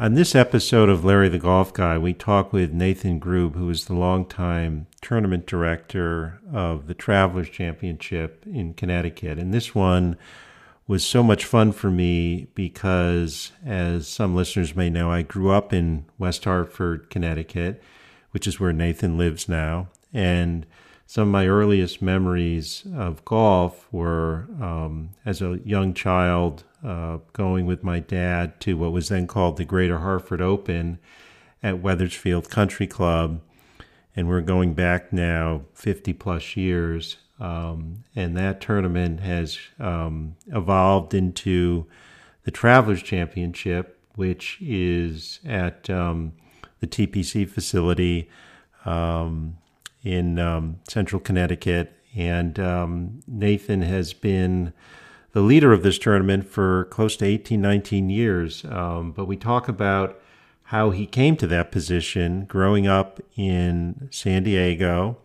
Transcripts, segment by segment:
On this episode of Larry the Golf Guy, we talk with Nathan Grube, who is the longtime tournament director of the Travelers Championship in Connecticut. And this one was so much fun for me because, as some listeners may know, I grew up in West Hartford, Connecticut, which is where Nathan lives now. And some of my earliest memories of golf were um, as a young child uh, going with my dad to what was then called the Greater Hartford Open at Wethersfield Country Club. And we're going back now 50 plus years. Um, and that tournament has um, evolved into the Travelers Championship, which is at um, the TPC facility. Um, in um, central Connecticut. And um, Nathan has been the leader of this tournament for close to 18, 19 years. Um, but we talk about how he came to that position growing up in San Diego,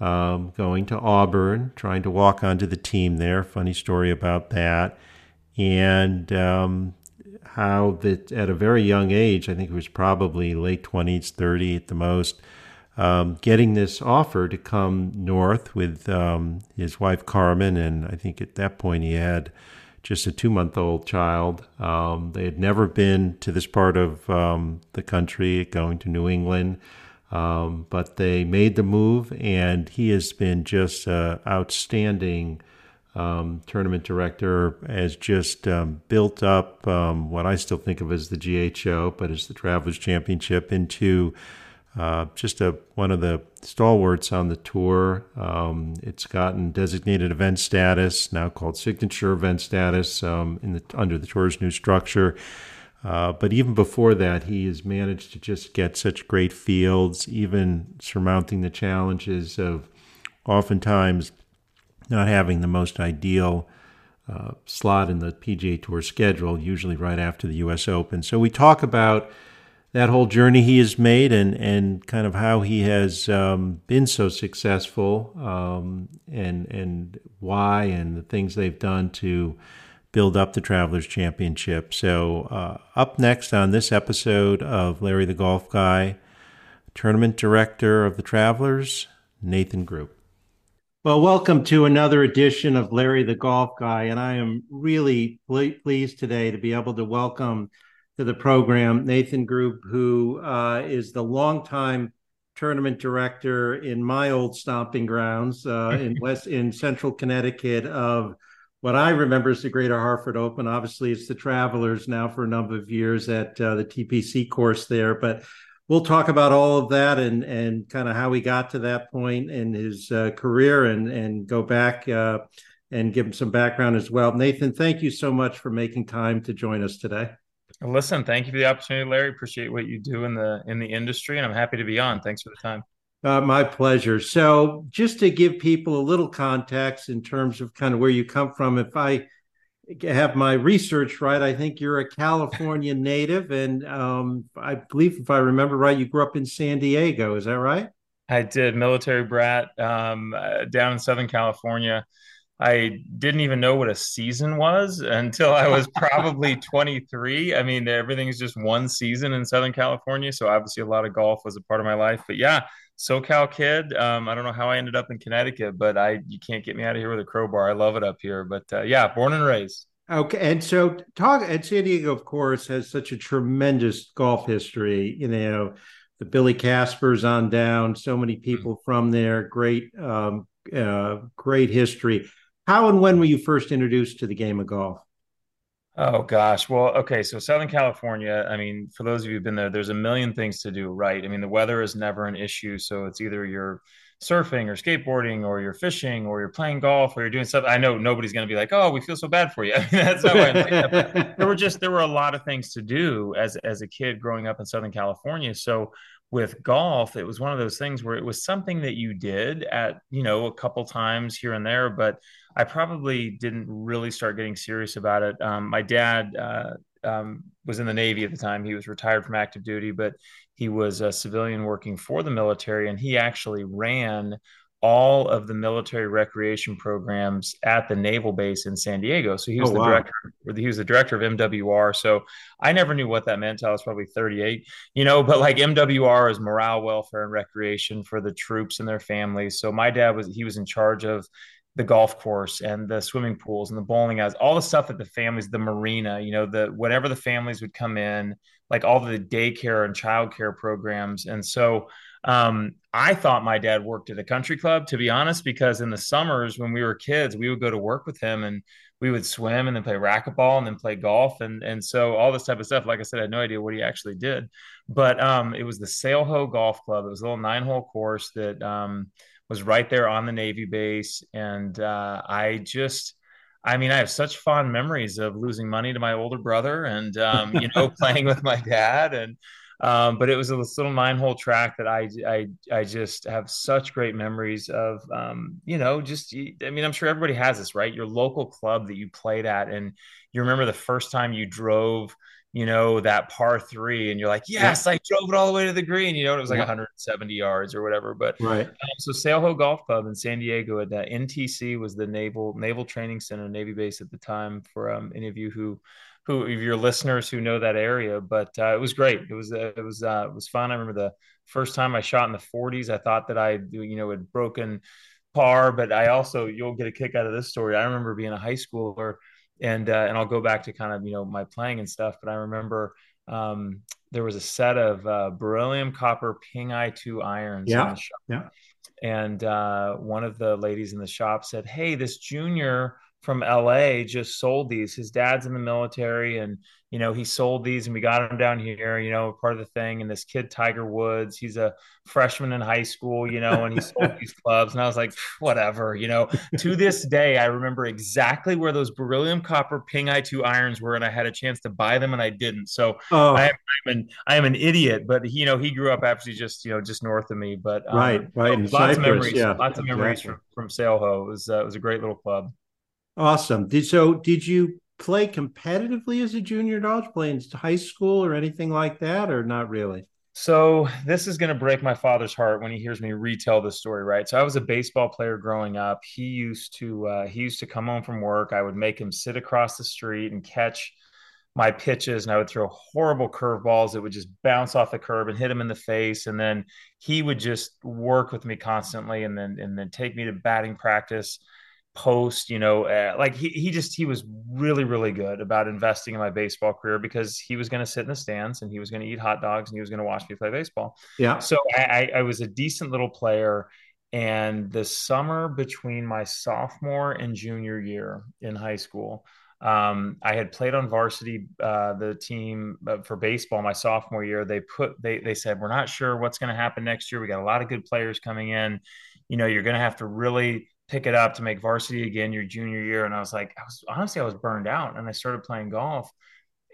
um, going to Auburn, trying to walk onto the team there. Funny story about that. And um, how that at a very young age, I think it was probably late 20s, 30 at the most, um, getting this offer to come north with um, his wife Carmen, and I think at that point he had just a two month old child. Um, they had never been to this part of um, the country, going to New England, um, but they made the move, and he has been just uh, outstanding. Um, tournament director has just built up what I still think of as the GHO, but as the Travelers Championship into uh, just a one of the stalwarts on the tour. Um, it's gotten designated event status, now called signature event status, um, in the under the tour's new structure. Uh, but even before that, he has managed to just get such great fields, even surmounting the challenges of oftentimes not having the most ideal uh, slot in the PGA Tour schedule, usually right after the U.S. Open. So we talk about that whole journey he has made and, and kind of how he has um, been so successful um, and, and why and the things they've done to build up the Travelers Championship. So, uh, up next on this episode of Larry the Golf Guy, tournament director of the Travelers, Nathan Grube. Well, welcome to another edition of Larry the Golf Guy. And I am really pleased today to be able to welcome to the program, Nathan Grube, who uh, is the longtime tournament director in my old stomping grounds uh, in West in Central Connecticut of what I remember is the Greater Hartford Open. Obviously, it's the Travelers now for a number of years at uh, the TPC course there, but. We'll talk about all of that and and kind of how he got to that point in his uh, career and and go back uh, and give him some background as well. Nathan, thank you so much for making time to join us today. Listen, thank you for the opportunity, Larry. Appreciate what you do in the in the industry, and I'm happy to be on. Thanks for the time. Uh, my pleasure. So, just to give people a little context in terms of kind of where you come from, if I have my research right, I think you're a California native, and um, I believe, if I remember right, you grew up in San Diego. Is that right? I did, military brat um, uh, down in Southern California. I didn't even know what a season was until I was probably 23. I mean, everything's just one season in Southern California. So obviously, a lot of golf was a part of my life. But yeah, SoCal kid. Um, I don't know how I ended up in Connecticut, but I you can't get me out of here with a crowbar. I love it up here. But uh, yeah, born and raised. Okay, and so talk and San Diego, of course, has such a tremendous golf history. You know, the Billy Caspers on down, so many people from there. Great, um, uh, great history how and when were you first introduced to the game of golf? Oh gosh. Well, okay. So Southern California, I mean, for those of you who've been there, there's a million things to do, right? I mean, the weather is never an issue. So it's either you're surfing or skateboarding or you're fishing or you're playing golf or you're doing stuff. I know nobody's going to be like, oh, we feel so bad for you. I mean, that's not why there were just there were a lot of things to do as as a kid growing up in Southern California. So with golf, it was one of those things where it was something that you did at, you know, a couple times here and there, but I probably didn't really start getting serious about it. Um, my dad uh, um, was in the Navy at the time. He was retired from active duty, but he was a civilian working for the military, and he actually ran all of the military recreation programs at the naval base in San Diego. So he was oh, the wow. director, he was the director of MWR. So I never knew what that meant. I was probably 38, you know, but like MWR is morale, welfare, and recreation for the troops and their families. So my dad was, he was in charge of the golf course and the swimming pools and the bowling alleys, all the stuff that the families, the marina, you know, the whatever the families would come in, like all the daycare and childcare programs. And so um, I thought my dad worked at a country club, to be honest, because in the summers when we were kids, we would go to work with him and we would swim and then play racquetball and then play golf and and so all this type of stuff. Like I said, I had no idea what he actually did, but um, it was the Sail Ho Golf Club. It was a little nine hole course that um, was right there on the Navy base, and uh, I just. I mean, I have such fond memories of losing money to my older brother and, um, you know, playing with my dad. And, um, but it was this little nine hole track that I, I, I just have such great memories of, um, you know, just, I mean, I'm sure everybody has this, right? Your local club that you played at, and you remember the first time you drove, you know, that par three, and you're like, yes. I drove it all the way to the green, you know, it was like yeah. 170 yards or whatever. But right. Um, so Sail Ho Golf Club in San Diego at that NTC was the Naval Naval Training Center, Navy base at the time. For um, any of you who who of your listeners who know that area. But uh, it was great. It was uh, it was uh, it was fun. I remember the first time I shot in the 40s. I thought that I you know had broken par, but I also you'll get a kick out of this story. I remember being a high schooler, and uh, and I'll go back to kind of you know my playing and stuff. But I remember um, there was a set of uh, beryllium copper ping eye two irons. Yeah, yeah. And uh, one of the ladies in the shop said, "Hey, this junior." From LA just sold these. His dad's in the military and you know, he sold these and we got him down here, you know, part of the thing. And this kid, Tiger Woods, he's a freshman in high school, you know, and he sold these clubs. And I was like, whatever, you know, to this day, I remember exactly where those beryllium copper ping eye two irons were. And I had a chance to buy them and I didn't. So oh. I, am an, I am an idiot, but he, you know, he grew up actually just, you know, just north of me, but um, right, right. lots Cyprus, of memories, yeah, lots of memories exactly. from, from Sail Ho. It was, uh, it was a great little club. Awesome. Did so? Did you play competitively as a junior play in high school or anything like that, or not really? So this is going to break my father's heart when he hears me retell this story, right? So I was a baseball player growing up. He used to uh, he used to come home from work. I would make him sit across the street and catch my pitches, and I would throw horrible curveballs that would just bounce off the curb and hit him in the face. And then he would just work with me constantly, and then and then take me to batting practice post, you know, uh, like he, he just, he was really, really good about investing in my baseball career because he was going to sit in the stands and he was going to eat hot dogs and he was going to watch me play baseball. Yeah. So I, I was a decent little player. And the summer between my sophomore and junior year in high school, um, I had played on varsity, uh, the team uh, for baseball my sophomore year. They put they they said we're not sure what's going to happen next year. We got a lot of good players coming in. You know, you're going to have to really pick it up to make varsity again your junior year. And I was like, I was honestly, I was burned out and I started playing golf.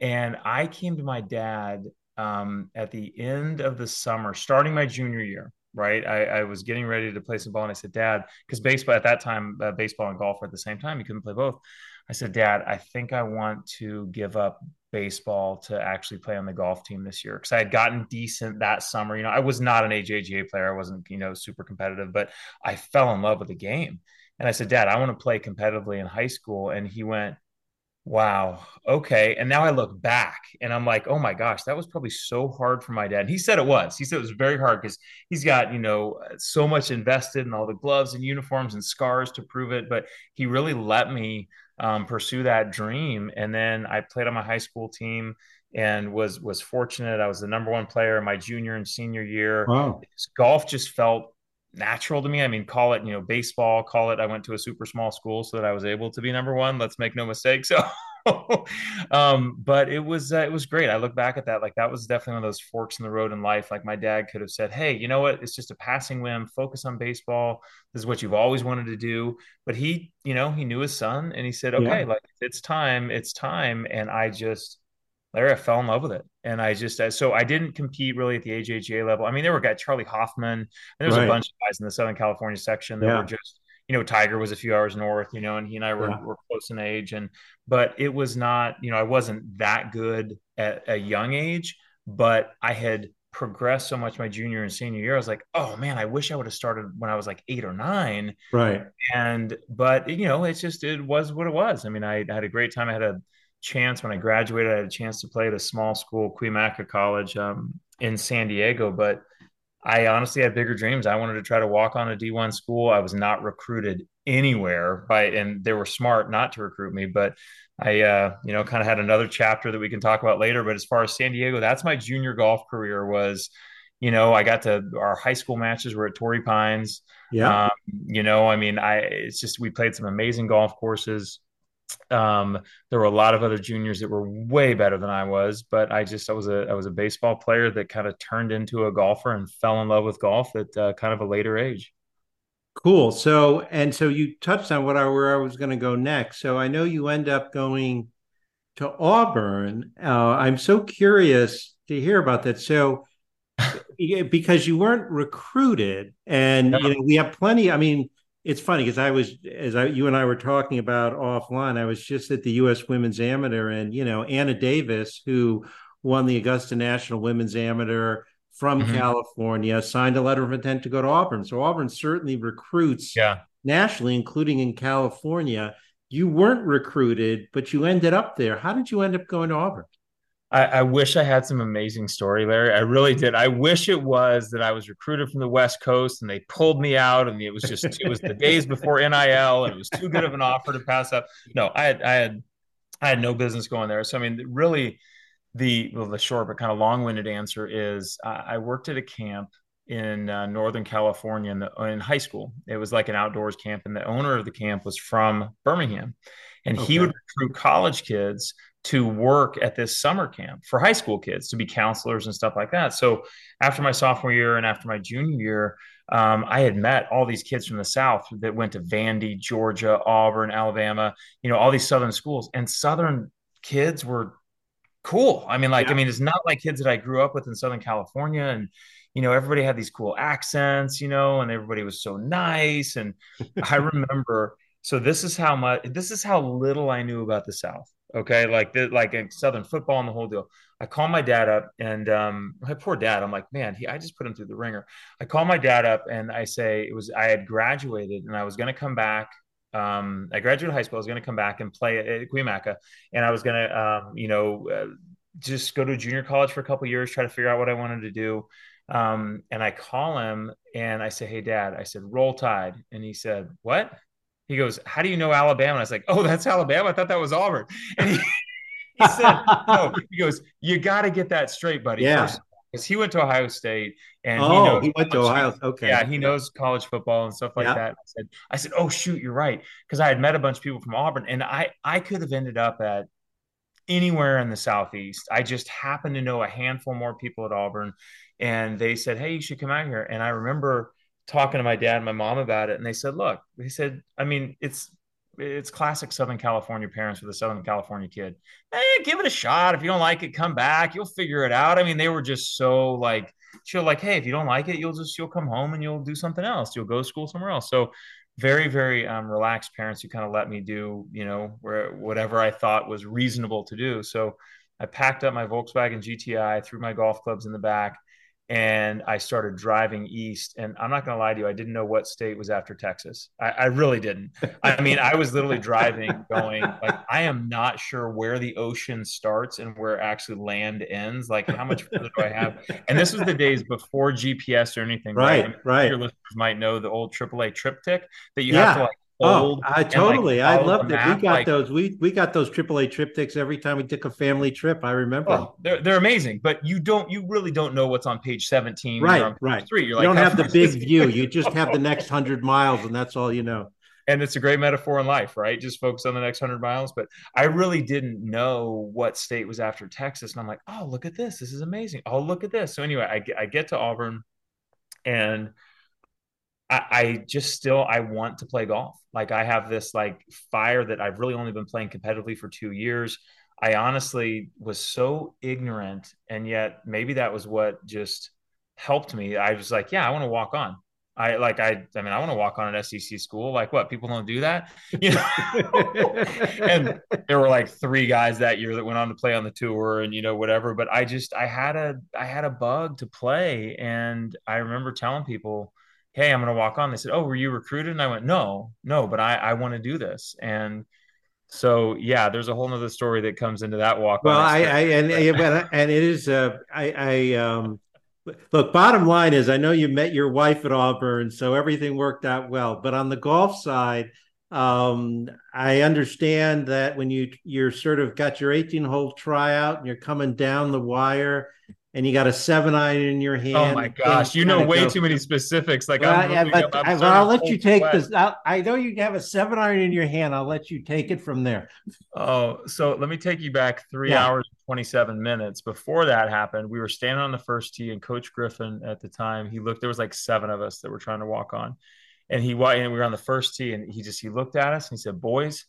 And I came to my dad um, at the end of the summer, starting my junior year. Right, I, I, was getting ready to play some ball, and I said, "Dad," because baseball at that time, uh, baseball and golf were at the same time. You couldn't play both. I said, "Dad, I think I want to give up baseball to actually play on the golf team this year because I had gotten decent that summer. You know, I was not an AJGA player. I wasn't, you know, super competitive, but I fell in love with the game. And I said, Dad, I want to play competitively in high school. And he went, Wow. Okay. And now I look back and I'm like, oh my gosh, that was probably so hard for my dad. And he said it was. He said it was very hard because he's got, you know, so much invested in all the gloves and uniforms and scars to prove it. But he really let me um, pursue that dream. And then I played on my high school team and was was fortunate. I was the number one player in my junior and senior year. Wow. Golf just felt natural to me. I mean, call it, you know, baseball, call it I went to a super small school so that I was able to be number one. Let's make no mistake. So um, but it was uh, it was great. I look back at that like that was definitely one of those forks in the road in life. Like my dad could have said, "Hey, you know what? It's just a passing whim. Focus on baseball. This is what you've always wanted to do." But he, you know, he knew his son, and he said, "Okay, yeah. like it's time. It's time." And I just Larry, I fell in love with it. And I just, so I didn't compete really at the AJGA level. I mean, there were guys, Charley Hoffman, there was right. a bunch of guys in the Southern California section that yeah. were just, you know, Tiger was a few hours north, you know, and he and I were, yeah. were close in age. And, but it was not, you know, I wasn't that good at a young age, but I had progressed so much my junior and senior year. I was like, oh man, I wish I would have started when I was like eight or nine. Right. And but you know, it's just it was what it was. I mean, I, I had a great time. I had a chance when I graduated. I had a chance to play at a small school, Cuyamaca College, um, in San Diego. But I honestly had bigger dreams. I wanted to try to walk on a D1 school. I was not recruited anywhere by, and they were smart not to recruit me. But I, uh, you know, kind of had another chapter that we can talk about later. But as far as San Diego, that's my junior golf career was, you know, I got to our high school matches were at Torrey Pines. Yeah. Um, you know, I mean, I, it's just, we played some amazing golf courses. Um, there were a lot of other juniors that were way better than I was, but I just I was a I was a baseball player that kind of turned into a golfer and fell in love with golf at uh, kind of a later age. Cool. So and so you touched on what I where I was going to go next. So I know you end up going to Auburn. Uh, I'm so curious to hear about that. So because you weren't recruited, and you know we have plenty. I mean it's funny because I was as I, you and I were talking about offline. I was just at the U.S. Women's Amateur, and you know Anna Davis, who won the Augusta National Women's Amateur from mm-hmm. California, signed a letter of intent to go to Auburn. So Auburn certainly recruits yeah. nationally, including in California. You weren't recruited, but you ended up there. How did you end up going to Auburn? I, I, wish I had some amazing story, Larry. I really did. I wish it was that I was recruited from the West Coast and they pulled me out, and it was just it was the days before NIL, and it was too good of an offer to pass up. No, I had I had I had no business going there. So I mean, really, the well, the short but kind of long-winded answer is I, I worked at a camp in uh, Northern California in, the, in high school. It was like an outdoors camp, and the owner of the camp was from Birmingham, and okay. he would recruit college kids to work at this summer camp for high school kids to be counselors and stuff like that. So after my sophomore year and after my junior year, um, I had met all these kids from the South that went to Vandy, Georgia, Auburn, Alabama, you know, all these Southern schools. And Southern kids were cool. I mean, like, yeah. I mean, it's not like kids that I grew up with in Southern California. And, you know, everybody had these cool accents, you know, and everybody was so nice. And I remember, so this is how much, this is how little I knew about the South. Okay, like the, like Southern football and the whole deal. I call my dad up, and um, my poor dad. I'm like, man, he, I just put him through the ringer. I call my dad up, and I say it was I had graduated, and I was going to come back. Um, I graduated high school. I was going to come back and play at Cuyamaca, and I was going to, um, you know, uh, just go to junior college for a couple years, try to figure out what I wanted to do. Um, and I call him and I say, Hey, dad, I said, roll tide. And he said, What? He goes, How do you know Alabama? And I was like, Oh, that's Alabama. I thought that was Auburn. And he, he said, No, he goes, You got to get that straight, buddy. Yeah. Because he went to Ohio State and oh, he, knows he went to Ohio. State. Okay. Yeah, he knows college football and stuff like yeah. that. I said, I said, Oh, shoot, you're right. Because I had met a bunch of people from Auburn and I I could have ended up at anywhere in the southeast. I just happened to know a handful more people at Auburn. And they said, Hey, you should come out here. And I remember talking to my dad and my mom about it, and they said, "Look," they said, "I mean, it's it's classic Southern California parents with a Southern California kid. Hey, give it a shot. If you don't like it, come back. You'll figure it out." I mean, they were just so like, chill. Like, hey, if you don't like it, you'll just you'll come home and you'll do something else. You'll go to school somewhere else. So very very um, relaxed parents who kind of let me do you know where whatever I thought was reasonable to do. So I packed up my Volkswagen GTI, threw my golf clubs in the back, and I started driving east. And I'm not going to lie to you, I didn't know what state was after Texas. I, I really didn't. I mean, I was literally driving, going like, I am not sure where the ocean starts and where actually land ends. Like, how much further do I have? And this was the days before GPS or anything. Right, right. Right. Your listeners might know the old AAA TripTik that you yeah. have to like Oh, I totally. Like I loved it. We got like, those. We we got those AAA TripTiks every time we took a family trip. I remember. Oh, they're they're amazing, but you don't. You really don't know what's on page seventeen. Right, right. Three. You're like, you don't have the big view. You just have the next hundred miles, and that's all you know. And it's a great metaphor in life, right? Just focus on the next hundred miles. But I really didn't know what state was after Texas, and I'm like, oh, look at this. This is amazing. Oh, look at this. So anyway, I I get to Auburn, and I, just still I want to play golf. Like I have this like fire that I've really only been playing competitively for two years. I honestly was so ignorant, and yet maybe that was what just helped me. I was like, yeah, I want to walk on. I like I I mean I want to walk on an SEC school. Like what? People don't do that. You know? and there were like three guys that year that went on to play on the tour and you know whatever. But I just I had a I had a bug to play. And I remember telling people, Hey, I'm gonna walk on. They said, Oh, were you recruited? And I went, No, no, but I, I want to do this. And so yeah, there's a whole nother story that comes into that walk. Well, I, I and and it is uh, I I um look. Bottom line is, I know you met your wife at Auburn, so everything worked out well. But on the golf side, um, I understand that when you you're sort of got your 18 hole tryout and you're coming down the wire, and you got a seven iron in your oh hand. Oh my gosh, you know way go. too many specifics. Like, well, yeah, but I, will let you take this. I'll, I know you have a seven iron in your hand. I'll let you take it from there. Oh, so let me take you back three yeah. hours twenty seven minutes before that happened. We were standing on the first tee, and Coach Griffin at the time he looked. There was like seven of us that were trying to walk on, and he and we were on the first tee, and he just he looked at us and he said, "Boys,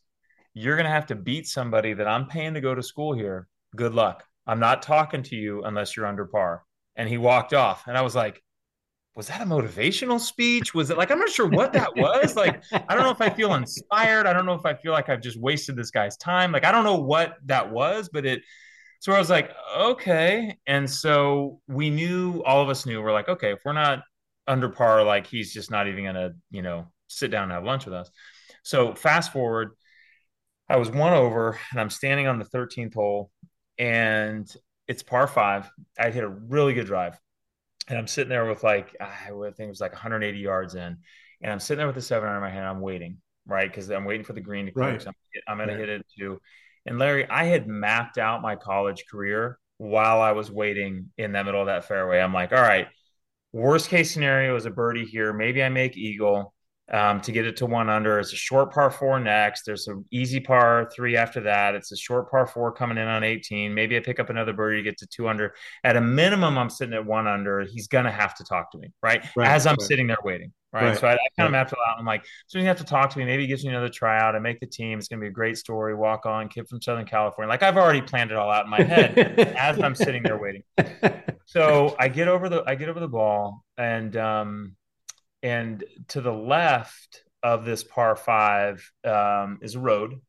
you're gonna have to beat somebody that I'm paying to go to school here. Good luck." I'm not talking to you unless you're under par. And he walked off. And I was like, was that a motivational speech? Was it like, I'm not sure what that was. Like, I don't know if I feel inspired. I don't know if I feel like I've just wasted this guy's time. Like, I don't know what that was, but it, so I was like, okay. And so we knew, all of us knew, we're like, okay, if we're not under par, like he's just not even going to, you know, sit down and have lunch with us. So fast forward, I was one over and I'm standing on the 13th hole and it's par five. I hit a really good drive, and I'm sitting there with like I think it was like 180 yards in, and I'm sitting there with the seven iron in my hand. I'm waiting, right, because I'm waiting for the green to clear. Right. I'm, I'm going to hit it too. And Larry, I had mapped out my college career while I was waiting in the middle of that fairway. I'm like, all right, worst case scenario is a birdie here. Maybe I make eagle um, to get it to one under. It's a short par four next. There's an easy par three after that. It's a short par four coming in on 18. Maybe I pick up another birdie to get to two under. At a minimum, I'm sitting at one under. He's going to have to talk to me, right? right As I'm right. sitting there waiting. Right. right. So I, I kind of mapped it out. I'm like, so you have to talk to me. Maybe he gives me another tryout. I make the team. It's going to be a great story. Walk on, kid from Southern California. Like I've already planned it all out in my head as I'm sitting there waiting. So I get over the I get over the ball and um and to the left of this par five um, is a road.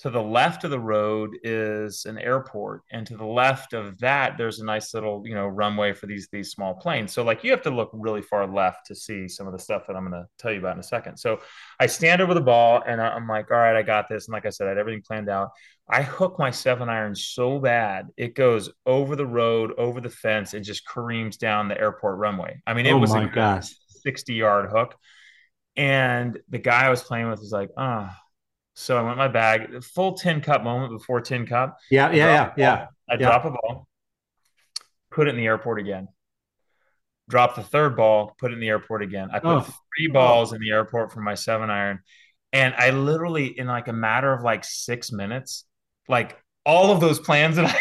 To the left of the road is an airport, and to the left of that, there's a nice little, you know, runway for these these small planes. So, like, you have to look really far left to see some of the stuff that I'm going to tell you about in a second. So, I stand over the ball, and I'm like, "All right, I got this." And like I said, I had everything planned out. I hook my seven iron so bad it goes over the road, over the fence, and just careens down the airport runway. I mean, it oh was my gosh 60 yard hook. And the guy I was playing with was like, oh. So I went my bag, full tin cup moment before tin cup. Yeah, yeah, yeah, yeah. I yeah. drop a ball, put it in the airport again. Drop the third ball, put it in the airport again. I put oh. three balls in the airport for my seven iron. And I literally, in like a matter of like six minutes, like all of those plans that I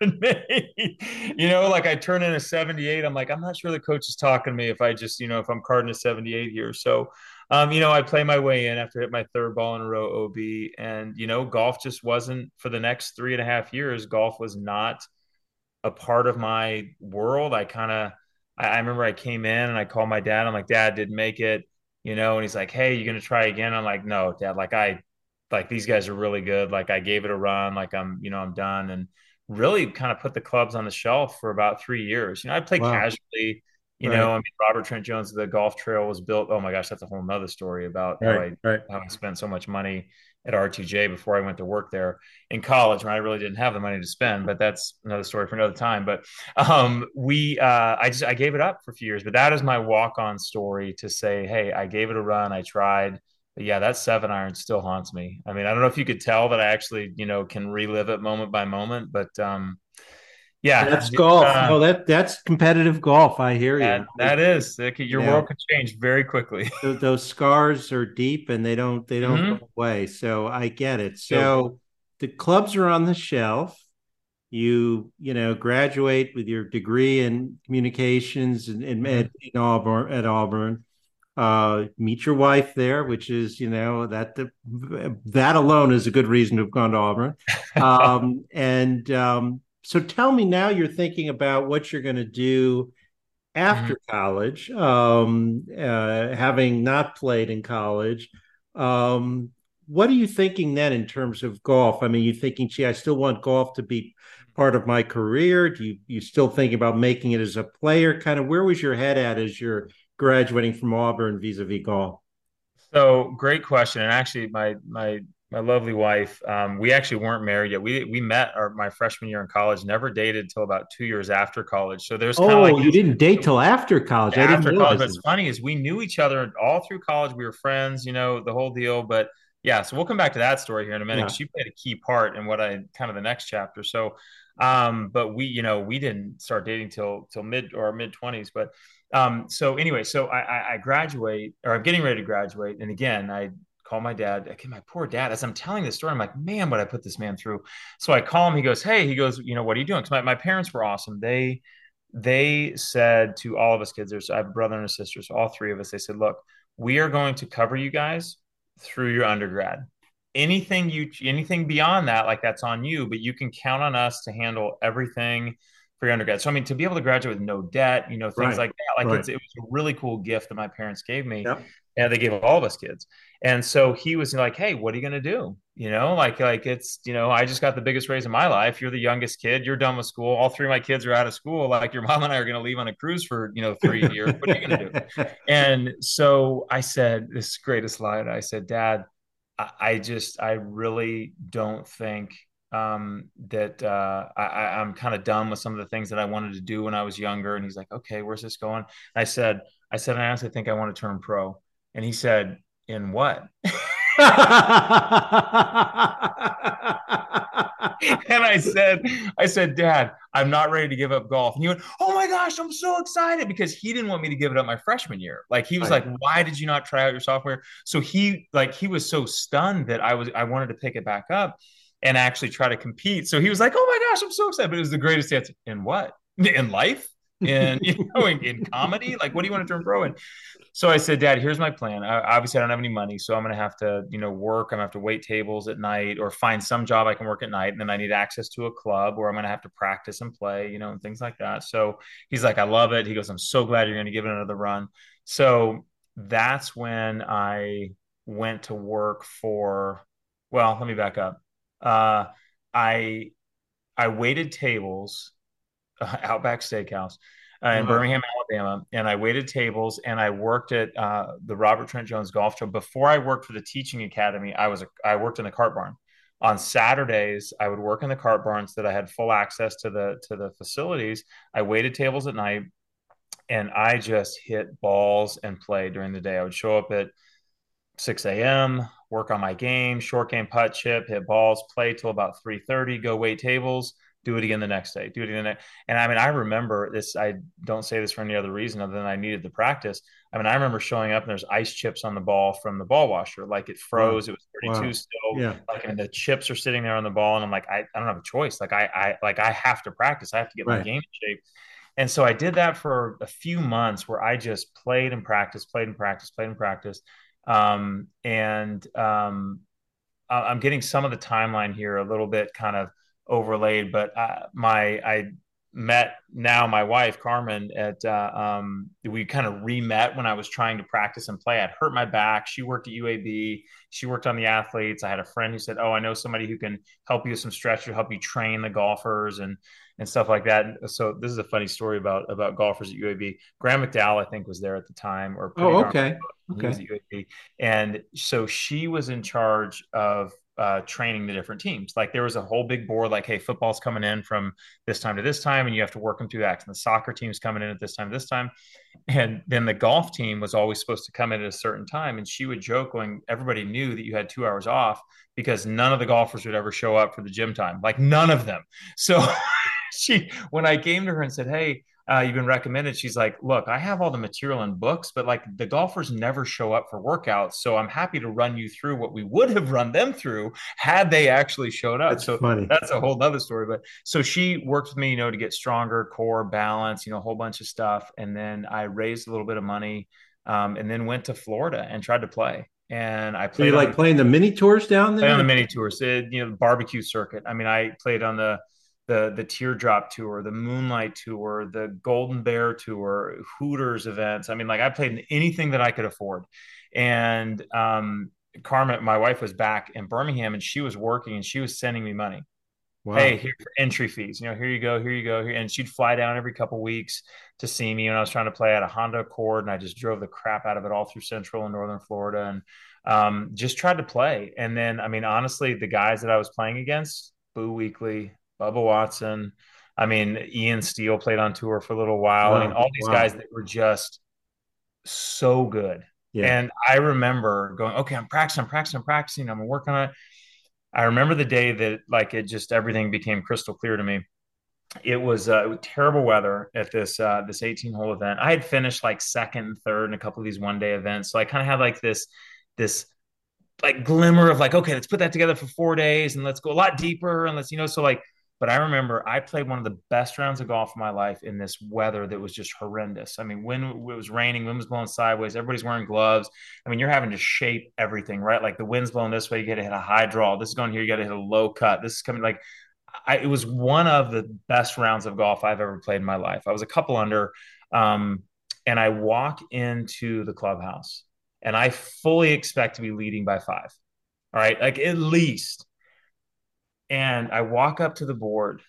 you know, like I turn in a 78. I'm like, I'm not sure the coach is talking to me if I just, you know, if I'm carding a 78 here. So, um, you know, I play my way in after I hit my third ball in a row OB. And, you know, golf just wasn't for the next three and a half years, golf was not a part of my world. I kind of, I, I remember I came in and I called my dad. I'm like, Dad didn't make it, you know, and he's like, Hey, you're gonna try again? I'm like, No, Dad, like I like these guys are really good. Like I gave it a run, like I'm, you know, I'm done. And really kind of put the clubs on the shelf for about three years. You know, I played wow. casually. You right. know, I mean, Robert Trent Jones, the golf trail was built. Oh my gosh, that's a whole nother story about right. how, I, right. how I spent so much money at RTJ before I went to work there in college when I really didn't have the money to spend. But that's another story for another time. But um, we, uh, I just I gave it up for a few years. But that is my walk on story to say, hey, I gave it a run. I tried but yeah, that seven iron still haunts me. I mean, I don't know if you could tell that I actually, you know, can relive it moment by moment, but um, yeah, that's golf. Uh, oh, that that's competitive golf. I hear you. That, that is your yeah. world can change very quickly. those scars are deep and they don't they don't mm-hmm. go away. So I get it. So the clubs are on the shelf. You you know graduate with your degree in communications in, in, mm-hmm. in Auburn at Auburn uh, meet your wife there, which is, you know, that that alone is a good reason to have gone to Auburn. Um, and um, so tell me now you're thinking about what you're going to do after mm-hmm. college, um, uh, having not played in college. Um, what are you thinking then in terms of golf? I mean, you're thinking, gee, I still want golf to be part of my career? Do you you still thinking about making it as a player? Kind of where was your head at as you're graduating from Auburn vis-a-vis golf? So great question. And actually, my my my lovely wife, um, we actually weren't married yet. We we met our my freshman year in college. Never dated until about two years after college. So there's oh, like you didn't date till after college. After college, but it's funny is we knew each other all through college. We were friends, you know, the whole deal. But yeah, so we'll come back to that story here in a minute. Yeah. She played a key part in what I kind of the next chapter. So, um, but we, you know, we didn't start dating till till mid or mid twenties. But um, so anyway, so I, I graduate or I'm getting ready to graduate, and again, I call my dad. Okay, my poor dad. As I'm telling this story, I'm like, man, what I put this man through. So I call him. He goes, hey, he goes, you know, what are you doing? Because my, my parents were awesome. They they said to all of us kids, there's I have a brother and a sister, so all three of us, they said, look, we are going to cover you guys through your undergrad. Anything you anything beyond that, like that's on you, but you can count on us to handle everything for your undergrad. So I mean, to be able to graduate with no debt, you know, things right. like that, like right. it was a really cool gift that my parents gave me. Yep and they gave all of us kids. And so he was like, "Hey, what are you going to do? You know, like like it's you know, I just got the biggest raise in my life. You're the youngest kid. You're done with school. All three of my kids are out of school. Like your mom and I are going to leave on a cruise for you know three years. What are you going to do?" And so I said, "This greatest line." I said, "Dad, I, I just I really don't think." Um, that uh, I, I'm kind of done with some of the things that I wanted to do when I was younger. And he's like, okay, where's this going? And I said, I said, I honestly think I want to turn pro. And he said, In what? and I said, I said, Dad, I'm not ready to give up golf. And he went, Oh my gosh, I'm so excited because he didn't want me to give it up my freshman year. Like he was like, Why did you not try out your software? So he like he was so stunned that I was I wanted to pick it back up and actually try to compete. So he was like, Oh my gosh, I'm so excited. But it was the greatest answer. In what? In life? In you know, in, in comedy? Like, what do you want to turn pro in? So I said, Dad, here's my plan. I, obviously, I don't have any money, so I'm going to have to, you know, work. I'm going to have to wait tables at night or find some job I can work at night. And then I need access to a club where I'm going to have to practice and play, you know, and things like that. So he's like, I love it. He goes, I'm so glad you're going to give it another run. So that's when I went to work for. Well, let me back up. Uh, I I waited tables, uh, Outback Steakhouse uh, in uh-huh. Birmingham, Alabama, and I waited tables and I worked at uh, the Robert Trent Jones Golf Show. Before I worked for the Teaching Academy, I was a, I worked in the cart barn. On Saturdays, I would work in the cart barns that I had full access to the to the facilities. I waited tables at night, and I just hit balls and played during the day. I would show up at 6 a.m., work on my game, short game putt chip, hit balls, play till about 3:30, go wait tables do it again the next day, do it again. And I mean, I remember this. I don't say this for any other reason other than I needed the practice. I mean, I remember showing up and there's ice chips on the ball from the ball washer. Like it froze. Wow. It was 32 wow. still. Yeah. Like and the chips are sitting there on the ball, and I'm like, I, I don't have a choice. Like I, I like I have to practice. I have to get right. my game in shape. And so I did that for a few months where I just played and practiced, played and practiced, played and practiced. Um, and um, I'm getting some of the timeline here a little bit kind of overlaid. But uh, my I met now my wife Carmen at uh, um, we kind of re-met when I was trying to practice and play. I'd hurt my back. She worked at UAB. She worked on the athletes. I had a friend who said, "Oh, I know somebody who can help you with some stretch to help you train the golfers and and stuff like that." So this is a funny story about about golfers at UAB. Graeme McDowell, I think, was there at the time. Or oh, okay, okay. And so she was in charge of uh, training the different teams. Like there was a whole big board, like, hey, football's coming in from this time to this time, and you have to work them through that. And the soccer team's coming in at this time, this time. And then the golf team was always supposed to come in at a certain time. And she would joke when everybody knew that you had two hours off because none of the golfers would ever show up for the gym time, like none of them. So she, when I came to her and said, hey, uh, you've been recommended. She's like, look, I have all the material in books, but like the golfers never show up for workouts. So I'm happy to run you through what we would have run them through had they actually showed up. That's so funny. that's a whole nother story. But so she worked with me, you know, to get stronger core balance, you know, a whole bunch of stuff. And then I raised a little bit of money um, and then went to Florida and tried to play and I played. So you like playing the mini tours down there? on the mini tours, it, you know, the barbecue circuit. I mean, I played on the the the Teardrop Tour, the Moonlight Tour, the Golden Bear Tour, Hooters events. I mean, like I played in anything that I could afford. And um, Carmen, my wife, was back in Birmingham, and she was working, and she was sending me money. Wow. Hey, here for entry fees. You know, here you go, here you go, here. And she'd fly down every couple weeks to see me when I was trying to play at a Honda Accord, and I just drove the crap out of it all through Central and Northern Florida, and um, just tried to play. And then, I mean, honestly, the guys that I was playing against, Boo Weekley, Bubba Watson, I mean, Ian Steele played on tour for a little while. Wow. I mean, all these wow. guys that were just so good. Yeah. And I remember going, okay, I'm practicing, I'm practicing, I'm practicing, I'm working on it. I remember the day that like it just everything became crystal clear to me. It was, uh, it was terrible weather at this uh, this 18 hole event. I had finished like second and third in a couple of these one day events, so I kind of had like this this like glimmer of like okay, let's put that together for four days and let's go a lot deeper and let's you know so like but I remember I played one of the best rounds of golf of my life in this weather that was just horrendous. I mean, when it was raining, wind was blowing sideways, everybody's wearing gloves. I mean, you're having to shape everything, right? Like the wind's blowing this way, you got to hit a high draw. This is going here, you got to hit a low cut. This is coming like I, it was one of the best rounds of golf I've ever played in my life. I was a couple under, um, and I walk into the clubhouse, and I fully expect to be leading by five. All right, like at least and I walk up to the board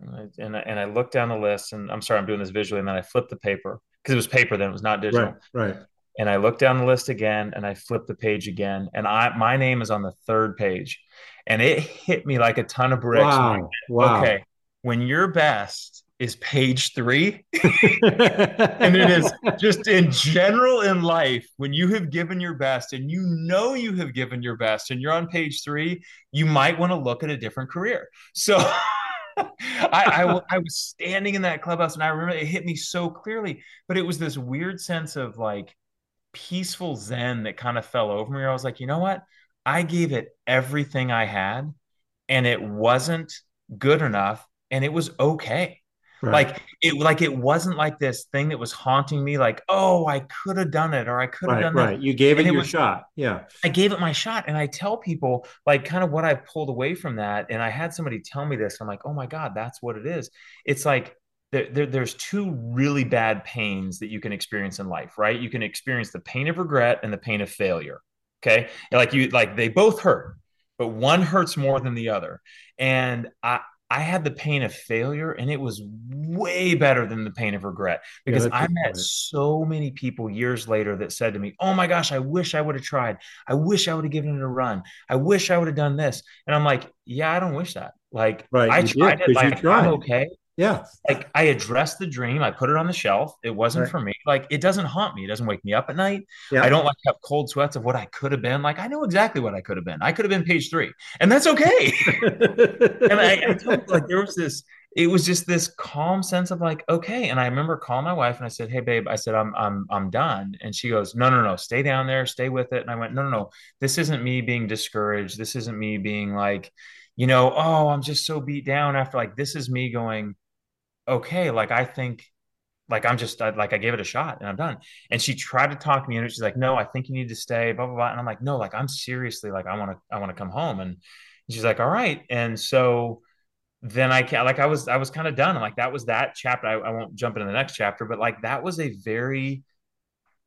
and I, and I, and I look down the list and I'm sorry, I'm doing this visually. And then I flip the paper because it was paper then, it was not digital. Right. Right. And I look down the list again and I flip the page again. And I my name is on the third page. And it hit me like a ton of bricks. Wow. wow. Okay. When you're best, is page three. and it is just in general in life, when you have given your best and you know you have given your best and you're on page three, you might want to look at a different career. So I, I, I was standing in that clubhouse and I remember it hit me so clearly, but it was this weird sense of like peaceful zen that kind of fell over me. I was like, you know what? I gave it everything I had and it wasn't good enough and it was okay Right. Like it, like it wasn't like this thing that was haunting me. Like, oh, I could have done it, or I could have right, done right. that. You gave it and your it was, shot. Yeah, I gave it my shot, and I tell people like kind of what I pulled away from that. And I had somebody tell me this. I'm like, oh my god, that's what it is. It's like there, there, there's two really bad pains that you can experience in life, right? You can experience the pain of regret and the pain of failure. Okay, like you like they both hurt, but one hurts more than the other. And I I had the pain of failure and it was way better than the pain of regret because yeah, I met so many people years later that said to me, Oh my gosh, I wish I would have tried. I wish I would have given it a run. I wish I would have done this. And I'm like, Yeah, I don't wish that. Like, right, I tried did, it. Like, I'm okay. Yeah. Like I addressed the dream. I put it on the shelf. It wasn't right. for me. Like it doesn't haunt me. It doesn't wake me up at night. Yeah. I don't like have cold sweats of what I could have been. Like I know exactly what I could have been. I could have been page three, and that's okay. and I, I told like there was this. It was just this calm sense of like okay. And I remember calling my wife and I said, "Hey babe," I said, "I'm I'm I'm done." And she goes, "No no no, stay down there, stay with it." And I went, "No no no, this isn't me being discouraged. This isn't me being like." You know, oh, I'm just so beat down after like this is me going, okay, like I think like I'm just I, like I gave it a shot and I'm done. And she tried to talk me into it. She's like, no, I think you need to stay, blah blah blah. And I'm like, no, like I'm seriously like I want to I want to come home. And she's like, all right. And so then I can like I was I was kind of done. like that was that chapter. I, I won't jump into the next chapter, but like that was a very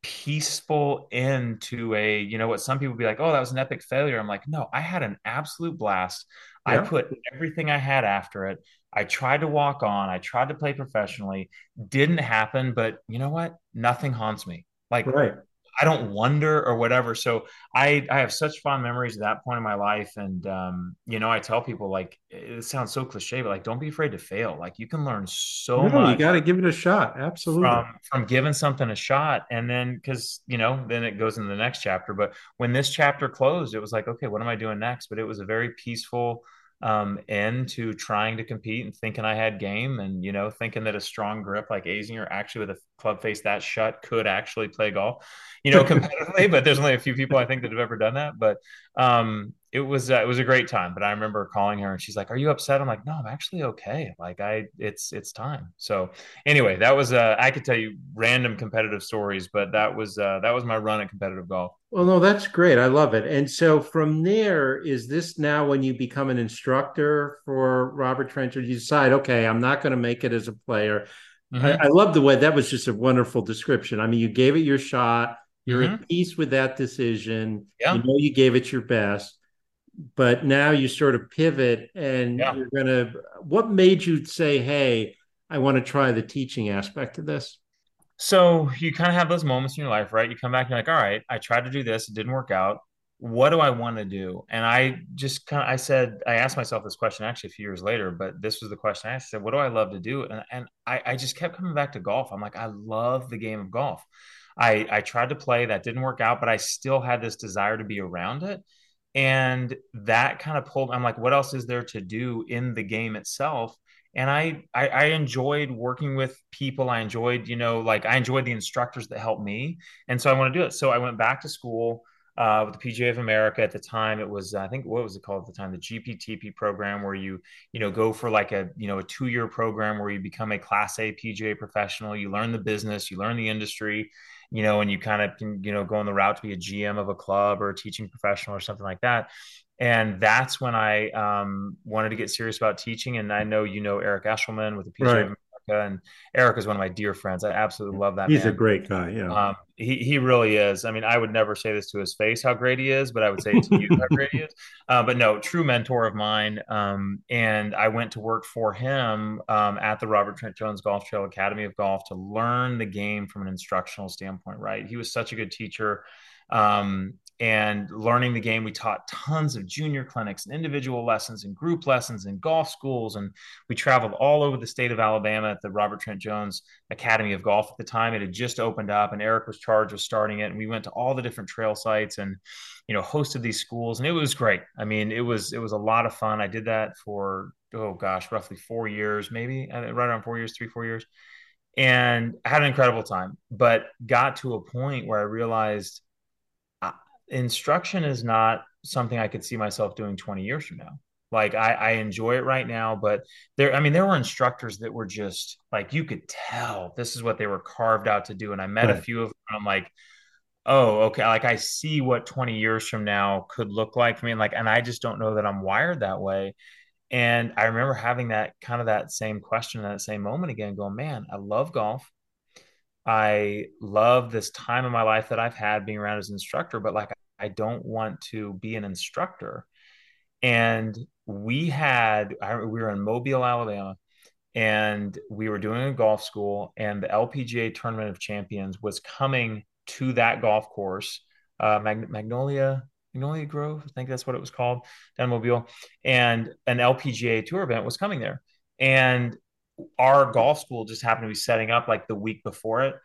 peaceful end to a you know what some people be like oh that was an epic failure i'm like no i had an absolute blast yeah. i put everything i had after it I tried to walk on. I tried to play professionally. Didn't happen, but you know what? Nothing haunts me. Like right. I don't wonder or whatever. So I I have such fond memories at that point in my life, and um, you know I tell people like it sounds so cliche, but like don't be afraid to fail. Like you can learn so no, much. You got to give it a shot. Absolutely. From from giving something a shot, and then because you know then it goes into the next chapter. But when this chapter closed, it was like okay, what am I doing next? But it was a very peaceful um, into trying to compete and thinking I had game and, you know, thinking that a strong grip like Azinger actually with a club face that shut could actually play golf, you know, competitively. but there's only a few people I think that have ever done that. But um, it was uh, it was a great time. But I remember calling her and she's like, "Are you upset?" I'm like, "No, I'm actually okay. Like I, it's it's time." So anyway, that was uh, I could tell you random competitive stories, but that was uh, that was my run at competitive golf. Well, no, that's great. I love it. And so from there, is this now when you become an instructor for Robert Trent, or you decide, okay, I'm not going to make it as a player? I, hmm I love the way that was just a wonderful description. I mean, you gave it your shot. You're hmm at peace with that decision. yeah. You know you gave it your best, but now you sort of pivot and Yeah. you're gonna. What made you say, "Hey, I want to try the teaching aspect of this"? So you kind of have those moments in your life, right? You come back and you're like, all right, I tried to do this, it didn't work out. What do I want to do? And I just kind of, I said, I asked myself this question actually a few years later, but this was the question I asked. I said, what do I love to do? And, and I, I just kept coming back to golf. I'm like, I love the game of golf. I, I tried to play, that didn't work out, but I still had this desire to be around it. And that kind of pulled, I'm like, what else is there to do in the game itself? and I, I I enjoyed working with people. I enjoyed, you know, like I enjoyed the instructors that helped me, and so I want to do it. So I went back to school uh, with the PGA of America at the time. It was I think what was it called at the time, the GPTP program, where you you know go for like a you know a two year program where you become a Class A PGA professional. You learn the business, you learn the industry, you know, and you kind of can you know go on the route to be a GM of a club or a teaching professional or something like that and that's when I um, wanted to get serious about teaching. And I know you know Eric Eshelman with the PGA Right. And Eric is one of my dear friends. I absolutely love that He's a great guy. Yeah. Um, he he really is. I mean, I would never say this to his face how great he is, but I would say to you how great he is. Uh, but no, true mentor of mine. Um, and I went to work for him um, at the Robert Trent Jones Golf Trail Academy of Golf to learn the game from an instructional standpoint. Right, he was such a good teacher. Um, and learning the game, we taught tons of junior clinics and individual lessons and group lessons and golf schools. And we traveled all over the state of Alabama at the Robert Trent Jones Academy of Golf at the time. It had just opened up, and Eric was charged with starting it. And we went to all the different trail sites and you know hosted these schools, and it was great. I mean, it was it was a lot of fun. I did that for oh gosh, roughly four years, maybe right around four years, three four years, and I had an incredible time. But got to a point where I realized uh, instruction is not something I could see myself doing 20 years from now. Like I, I enjoy it right now, but there, I mean, there were instructors that were just like you could tell this is what they were carved out to do. And I met a few of them. I'm like, oh, okay. Like I see what 20 years from now could look like for me. And like, and I just don't know that I'm wired that way. And I remember having that kind of that same question that same moment again, going, man, I love golf. I love this time in my life that I've had being around as an instructor, but like I don't want to be an instructor. And we had, I, we were in Mobile, Alabama, and we were doing a golf school, and the LPGA Tournament of Champions was coming to that golf course, uh, Mag- Magnolia. Magnolia Grove, I think that's what it was called, down Mobile, and an LPGA tour event was coming there. And our golf school just happened to be setting up like the week before it.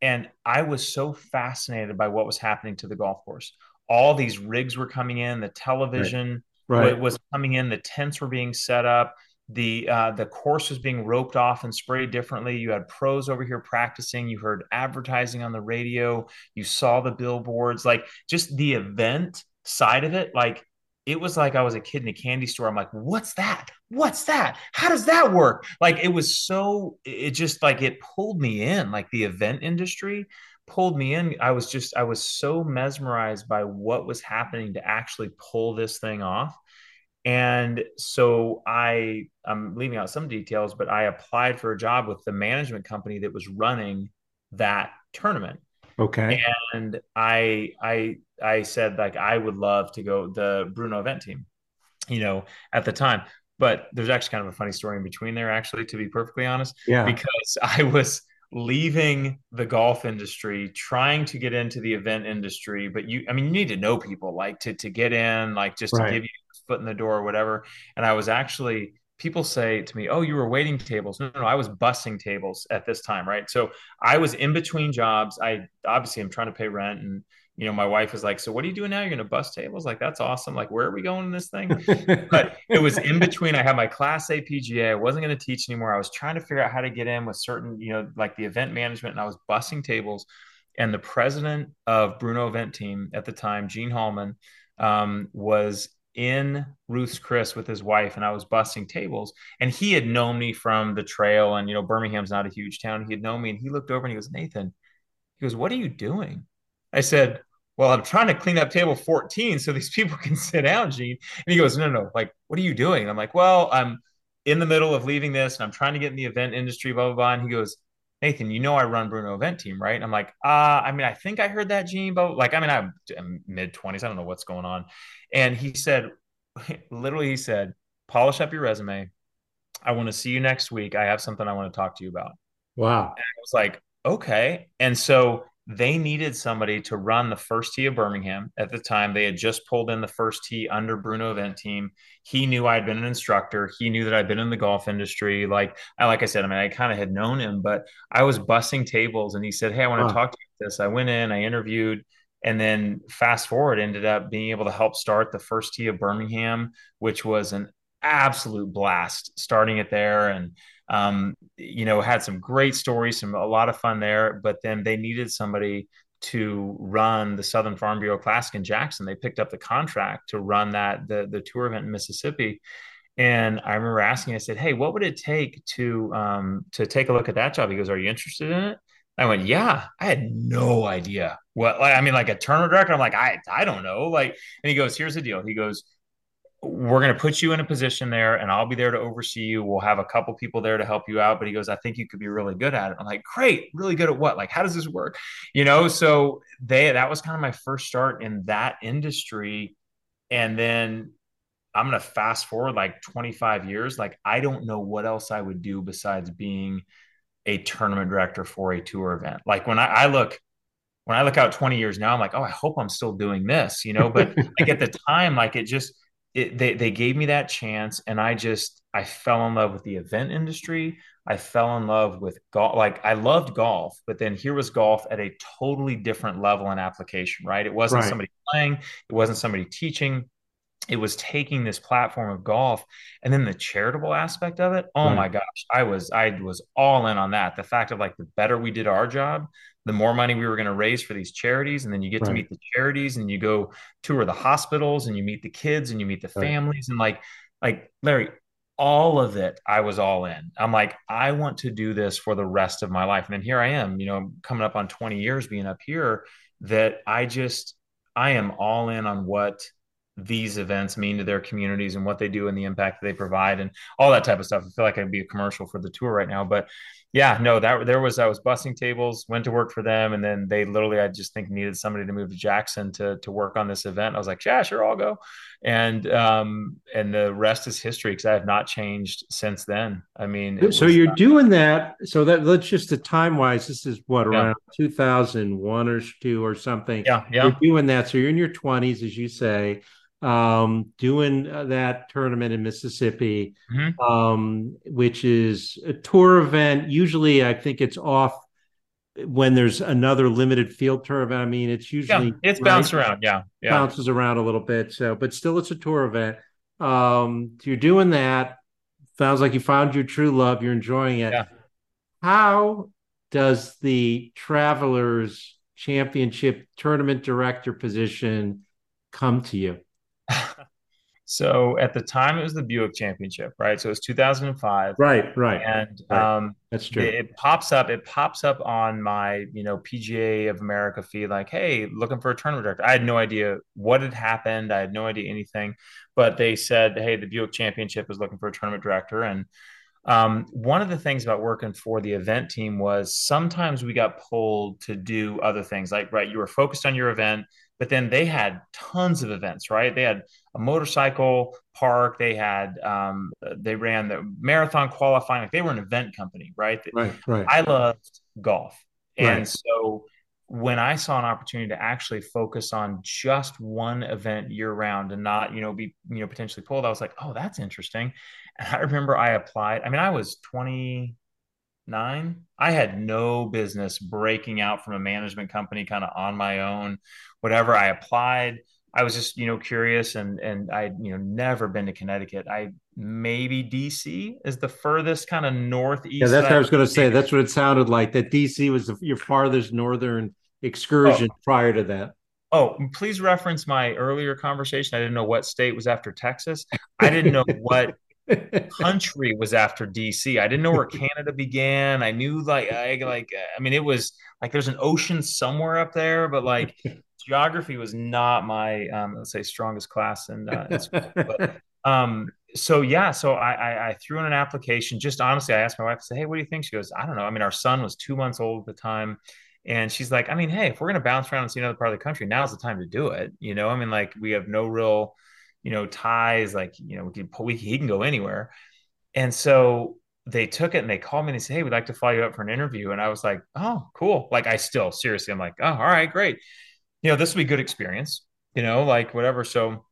And I was so fascinated by what was happening to the golf course. All these rigs were coming in, the Right. television Right. was coming in, the tents were being set up, the uh, the course was being roped off and sprayed differently. You had pros over here practicing. You heard advertising on the radio. You saw the billboards. Like just the event side of it, like it was like I was a kid in a candy store. I'm like, what's that? What's that? How does that work? Like it was so, it just like it pulled me in, like the event industry pulled me in. I was just, I was so mesmerized by what was happening to actually pull this thing off. And so I, I'm leaving out some details, but I applied for a job with the management company that was running that tournament Okay. and I I I said like I would love to go the Bruno event team, you know, at the time. But there's actually kind of a funny story in between there, actually, to be perfectly honest, Yeah. because I was leaving the golf industry, trying to get into the event industry. But you, I mean, you need to know people like to to get in, like just to give you a foot in the door or whatever. And I was actually people say to me, "Oh, you were waiting tables." No, no, no, I was bussing tables at this time, right? So I was in between jobs. I obviously I'm trying to pay rent and you know, my wife is like, "So what are you doing now? You're gonna bus tables? Like that's awesome. Like where are we going in this thing?" But it was in between. I had my Class A PGA. I wasn't going to teach anymore. I was trying to figure out how to get in with certain, you know, like the event management, and I was bussing tables. And the president of Bruno Event Team at the time, Gene Hallman, um, was in Ruth's Chris with his wife, and I was busting tables. And he had known me from the trail, and you know, Birmingham's not a huge town. He had known me, and he looked over and he goes, Nathan, he goes, "What are you doing?" I said, well, I'm trying to clean up table 14 so these people can sit down, Gene. And he goes, no, no, like, what are you doing? And I'm like, well, I'm in the middle of leaving this and I'm trying to get in the event industry, blah, blah, blah. And he goes, Nathan, you know I run Bruno Event Team, right? And I'm like, uh, I mean, I think I heard that, Gene, but like, I mean, I'm, I'm mid 20s. I don't know what's going on. And he said, literally, he said, polish up your resume. I want to see you next week. I have something I want to talk to you about. Wow. And I was like, okay. And so they needed somebody to run the first tee of Birmingham at the time. They had just pulled in the first tee under Bruno Event Team. He knew I'd been an instructor. He knew that I'd been in the golf industry. Like I like I said, I mean, I kind of had known him, but I was bussing tables and he said, Hey, I want to wow. talk to you about this. I went in, I interviewed, and then fast forward ended up being able to help start the first tee of Birmingham, which was an absolute blast starting it there and um, you know had some great stories some a lot of fun there but then they needed somebody to run the southern farm bureau classic in jackson they picked up the contract to run that the, the tour event in mississippi and i remember asking i said hey what would it take to um, to take a look at that job he goes are you interested in it I went, yeah, I had no idea what, like, I mean, like a tournament director. I'm like, I, I don't know. Like, and he goes, here's the deal. He goes, we're going to put you in a position there and I'll be there to oversee you. We'll have a couple people there to help you out. But he goes, I think you could be really good at it. I'm like, great, really good at what? Like, how does this work? You know, so they, that was kind of my first start in that industry. And then I'm going to fast forward like 25 years. Like, I don't know what else I would do besides being a tournament director for a tour event. Like, when I, I look, when I look out 20 years now, I'm like, oh, I hope I'm still doing this, you know, but like at the time, like it just, it, they, they gave me that chance and I just, I fell in love with the event industry. I fell in love with golf. Like I loved golf, but then here was golf at a totally different level and application, right? It wasn't right. somebody playing. It wasn't somebody teaching. It was taking this platform of golf and then the charitable aspect of it. Oh right. my gosh. I was, I was all in on that. The fact of like, the better we did our job, the more money we were going to raise for these charities and then you get right. to meet the charities and you go tour the hospitals and you meet the kids and you meet the families and like like larry all of it i was all in i'm like i want to do this for the rest of my life and then here i am you know coming up on 20 years being up here that i just i am all in on what these events mean to their communities and what they do and the impact they provide and all that type of stuff. I feel like I'd be a commercial for the tour right now, but yeah, no, that there was I was bussing tables, went to work for them, and then they literally I just think needed somebody to move to Jackson to to work on this event. I was like, yeah, sure, I'll go, and um and the rest is history because I have not changed since then. I mean, so you're not- doing that. So that let's just the time wise, this is what around yeah. 2001 or two or something. Yeah, yeah. You're doing that, so you're in your 20s, as you say um, doing uh, that tournament in Mississippi, mm-hmm. um, which is a tour event. Usually, I think it's off when there's another limited field tour event. I mean, it's usually yeah, it's right, bounced around, yeah, yeah, bounces around a little bit. So, but still, it's a tour event. Um, you're doing that. Sounds like you found your true love. You're enjoying it. Yeah. How does the Travelers Championship tournament director position come to you? so at the time, it was the Buick Championship, right? So it was 2005. Right, right. And right. Um, that's true. It, it, pops up. It pops up on my, you know, PGA of America feed, like, hey, looking for a tournament director. I had no idea what had happened. I had no idea anything, but they said, hey, the Buick Championship is looking for a tournament director, and um, one of the things about working for the event team was sometimes we got pulled to do other things like right you were focused on your event but then they had tons of events, right? They had a motorcycle park. They had um, they ran the marathon qualifying. Like they were an event company, right? Right, right. I loved golf, and right. so when I saw an opportunity to actually focus on just one event year round and not, you know, be you know potentially pulled, I was like, oh, that's interesting. And I remember I applied. I mean, I was twenty nine. I had no business breaking out from a management company kind of on my own, whatever. I applied. I was just, you know, curious and and I, you know, never been to Connecticut. I maybe DC is the furthest kind of northeast. Yeah, that's what I was going to say. That's what it sounded like. That DC was the, your farthest northern excursion oh. prior to that. Oh, please reference my earlier conversation. I didn't know what state was after Texas. I didn't know what country was after DC. I didn't know where Canada began. I knew like I like I mean it was like there's an ocean somewhere up there, but like geography was not my um, let's say strongest class in, uh, in school. But, um, so yeah, so I, I, I threw in an application. Just honestly, I asked my wife. I said, "Hey, what do you think?" She goes, "I don't know. I mean, our son was two months old at the time." And she's like, I mean, hey, if we're going to bounce around and see another part of the country, now's the time to do it. You know, I mean, like we have no real, you know, ties. Like, you know, we can, we, he can go anywhere. And so they took it and they called me and they said, Hey, we'd like to fly you up for an interview. And I was like, Oh, cool. Like, I still seriously, I'm like, Oh, all right, great. You know, this will be good experience, you know, like whatever. So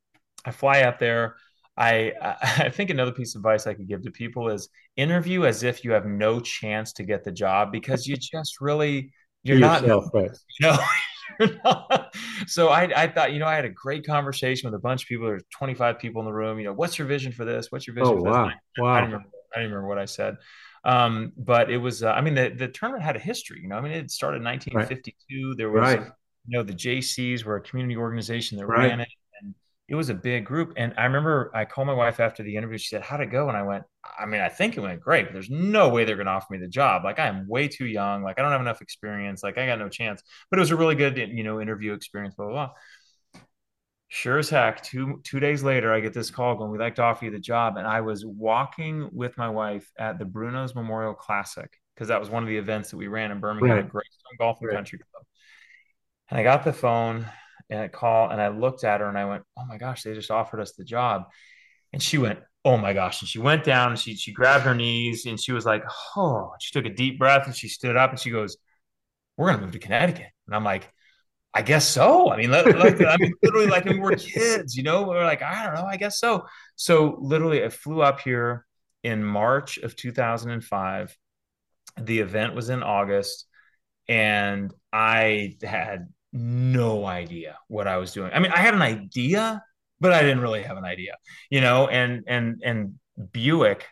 I fly up there. I I think another piece of advice I could give to people is interview as if you have no chance to get the job because you just really you're not yourself, right. you know so I, I thought, you know, I had a great conversation with a bunch of people. There's 25 people in the room. You know, what's your vision for this? What's your vision oh, for wow. this? I, wow. I didn't, remember, I didn't remember what I said. Um, but it was, uh, I mean, the, the tournament had a history, you know, I mean, it started in 1952. Right. There was, right. you know, the Jaycees were a community organization that right. ran it it was a big group. And I remember I called my wife after the interview. She said, How'd it go? And I went, I mean, I think it went great, but there's no way they're going to offer me the job. Like, I am way too young. Like, I don't have enough experience. Like, I got no chance. But it was a really good, you know, interview experience, blah, blah, blah. Sure as heck, two two days later, I get this call going, We'd like to offer you the job. And I was walking with my wife at the Bruno's Memorial Classic because that was one of the events that we ran in Birmingham right. at Greystone Golf and right. Country Club. And I got the phone and I call and I looked at her and I went, "Oh my gosh, they just offered us the job." And she went, "Oh my gosh!" And she went down and she she grabbed her knees and she was like, "Oh!" She took a deep breath and she stood up and she goes, "We're gonna move to Connecticut." And I'm like, "I guess so." I mean, like, I mean, literally, like mean, we're kids, you know. We're like, I don't know, I guess so. So literally, I flew up here in March of 2005. The event was in August, and I had no idea what I was doing. I mean, I had an idea, but I didn't really have an idea, you know. And and and Buick,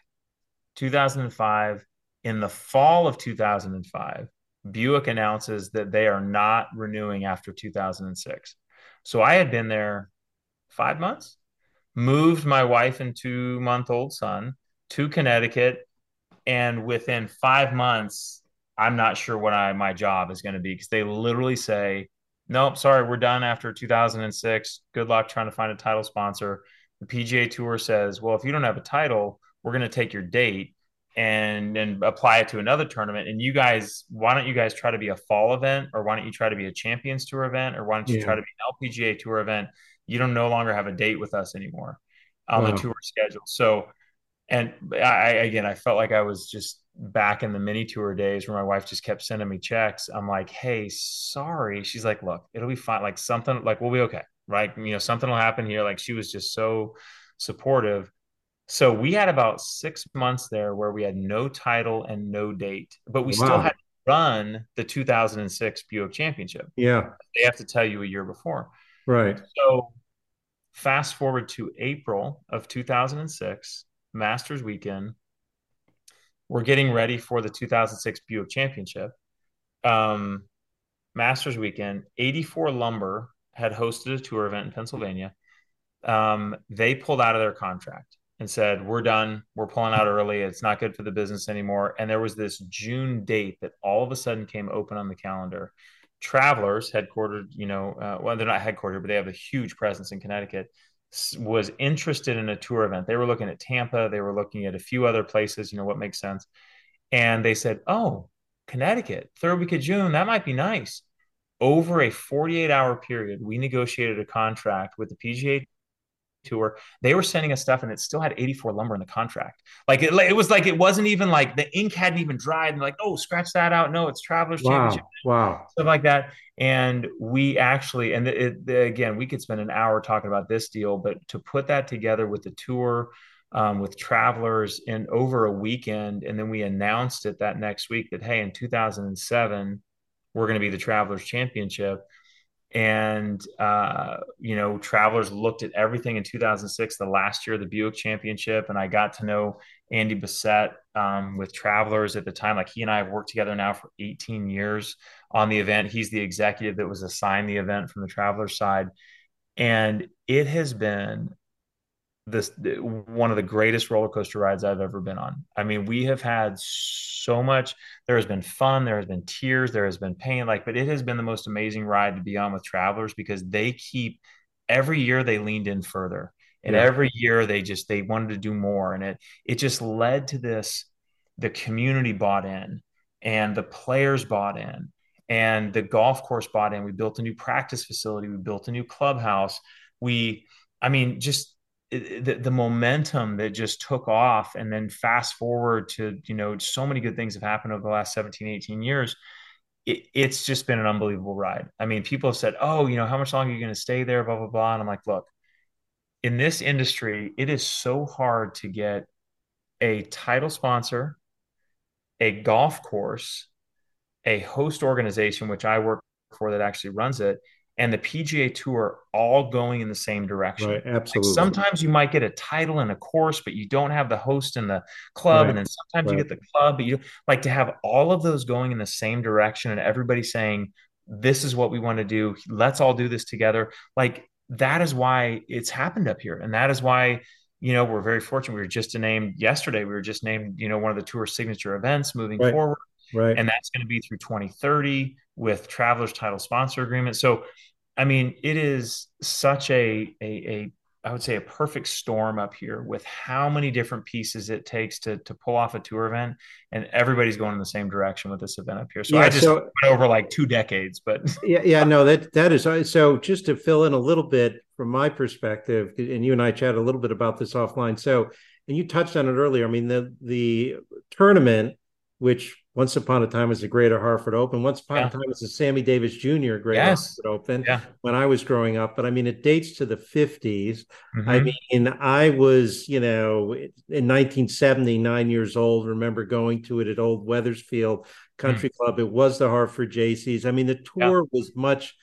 2005, in the fall of 2005, Buick announces that they are not renewing after 2006. So I had been there five months, moved my wife and two month old son to Connecticut, and within five months, I'm not sure what I my job is going to be because they literally say nope, sorry, we're done after 2006. Good luck trying to find a title sponsor. The PGA Tour says, well, if you don't have a title, we're going to take your date and and apply it to another tournament. And you guys, why don't you guys try to be a fall event, or why don't you try to be a Champions Tour event, or why don't you yeah. try to be an LPGA Tour event? You don't no longer have a date with us anymore on wow. the tour schedule. So, and I again, I felt like I was just back in the mini tour days where my wife just kept sending me checks. I'm like, hey, sorry. She's like, look, it'll be fine. Like something, like we'll be okay, right? You know, something will happen here. Like she was just so supportive. So we had about six months there where we had no title and no date, but we wow. still had to run the 2006 Buick Championship. Yeah. They have to tell you a year before. Right. So fast forward to April of 2006, Masters weekend we're getting ready for the 2006 Buick Championship. Um, Masters weekend, 84 Lumber had hosted a tour event in Pennsylvania. Um, they pulled out of their contract and said, We're done. We're pulling out early. It's not good for the business anymore. And there was this June date that all of a sudden came open on the calendar. Travelers, headquartered, you know, uh, well, they're not headquartered, but they have a huge presence in Connecticut was interested in a tour event. They were looking at Tampa, they were looking at a few other places, you know, what makes sense. And they said, "Oh, Connecticut, third week of June, that might be nice." Over a 48 hour period, we negotiated a contract with the PGA tour. They were sending us stuff and it still had 84 lumber in the contract. Like it, it was like it wasn't even like the ink hadn't even dried and like, oh, scratch that out. No, it's Travelers wow. Championship. Wow. Stuff like that. And we actually, and it, it, again, we could spend an hour talking about this deal, but to put that together with the tour, um, with travelers in over a weekend, and then we announced it that next week that hey, in 2007, we're going to be the Travelers Championship and uh, you know travelers looked at everything in 2006 the last year of the buick championship and i got to know andy Bessette um, with travelers at the time. Like he and i have worked together now for 18 years on the event. He's the executive that was assigned the event from the travelers side. And it has been this one of the greatest roller coaster rides I've ever been on. I mean, we have had so much. There has been fun, there has been tears, there has been pain. Like, but it has been the most amazing ride to be on with travelers because they keep every year they leaned in further, and yeah. every year they just they wanted to do more, and it it just led to this. The community bought in, and the players bought in, and the golf course bought in. We built a new practice facility. We built a new clubhouse. We, I mean, just the, the momentum that just took off and then fast forward to you know so many good things have happened over the last 17 18 years it, it's just been an unbelievable ride. I mean people have said oh you know how much longer are you going to stay there? Blah blah blah. And i'm like look in this industry it is so hard to get a title sponsor a golf course a host organization which i work for that actually runs it and the PGA Tour all going in the same direction. Right, absolutely. Like sometimes you might get a title and a course, but you don't have the host and the club, right. and then sometimes right. you get the club, but you like to have all of those going in the same direction, and everybody saying, "This is what we want to do. Let's all do this together." Like that is why it's happened up here, and that is why you know we're very fortunate. We were just named yesterday. We were just named you know one of the tour signature events moving forward, right? And that's going to be through 2030 with Travelers Title Sponsor Agreement. So I mean, it is such a, a, a I would say a perfect storm up here with how many different pieces it takes to to pull off a tour event, and everybody's going in the same direction with this event up here. So yeah, I just so, went over like two decades, but yeah, yeah, no, that that is so. Just to fill in a little bit from my perspective, and you and I chat a little bit about this offline. So, and you touched on it earlier. I mean, the the tournament, which once upon a time was the Greater Hartford Open. Once upon yeah. a time was the Sammy Davis Jr. Greater yes. Hartford Open yeah. when I was growing up. But I mean, it dates to the 50s. Mm-hmm. I mean, I was, you know, in 1970, nine years old, remember going to it at Old Wethersfield Country mm-hmm. Club. It was the Hartford Jaycees. I mean, the tour yeah. was much,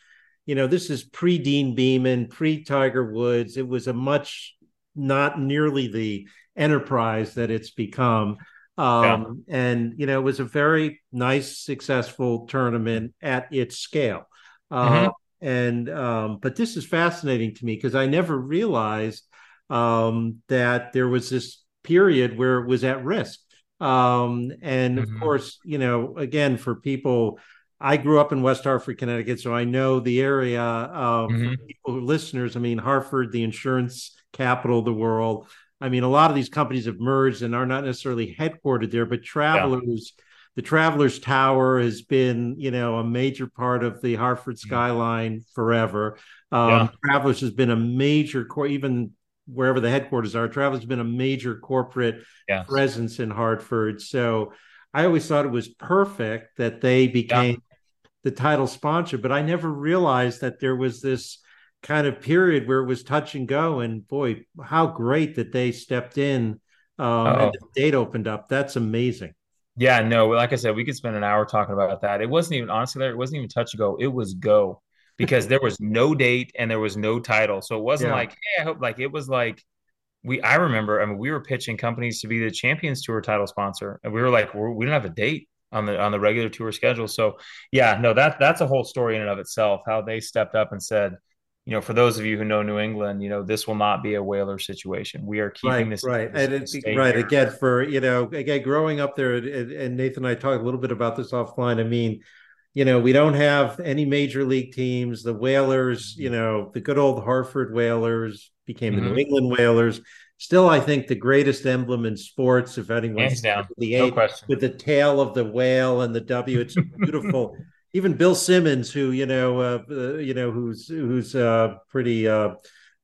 you know, this is pre Deane Beman, pre Tiger Woods. It was a much, not nearly the enterprise that it's become. Um, yeah. And, you know, it was a very nice, successful tournament at its scale. Uh, mm-hmm. And, um, but this is fascinating to me because I never realized um, that there was this period where it was at risk. Um, and mm-hmm. of course, you know, again, for people, I grew up in West Hartford, Connecticut, so I know the area. Uh, mm-hmm. For people, listeners, I mean, Hartford, the insurance capital of the world. I mean, a lot of these companies have merged and are not necessarily headquartered there, but travelers, yeah. the Travelers Tower has been, you know, a major part of the Hartford mm-hmm. skyline forever. Um, yeah. Travelers has been a major core, even wherever the headquarters are. Travelers has been a major corporate yes. presence in Hartford. So I always thought it was perfect that they became yeah. the title sponsor, but I never realized that there was this kind of period where it was touch and go. And boy, how great that they stepped in um, and the date opened up. That's amazing. Yeah, no, like I said, we could spend an hour talking about that. It wasn't even honestly there, it wasn't even touch and go, it was go because there was no date and there was no title. So it wasn't yeah. like, hey, I hope like it was like we I remember, I mean, we were pitching companies to be the Champions Tour title sponsor, and we were like, we're, we don't have a date on the on the regular tour schedule. So yeah, no, that that's a whole story in and of itself. How they stepped up and said, you know, for those of you who know New England, you know, this will not be a whaler situation. We are keeping right, this right, and it's right here. again for you know, again growing up there, and Nathan and I talked a little bit about this offline. I mean, you know, we don't have any major league teams. The Whalers, you know, the good old Hartford Whalers became mm-hmm. the New England Whalers. Still, I think the greatest emblem in sports, if anyone's down, the eight, no with the tail of the whale and the W, it's beautiful even Bill Simmons, who you know, uh, uh, you know, who's who's uh, pretty uh,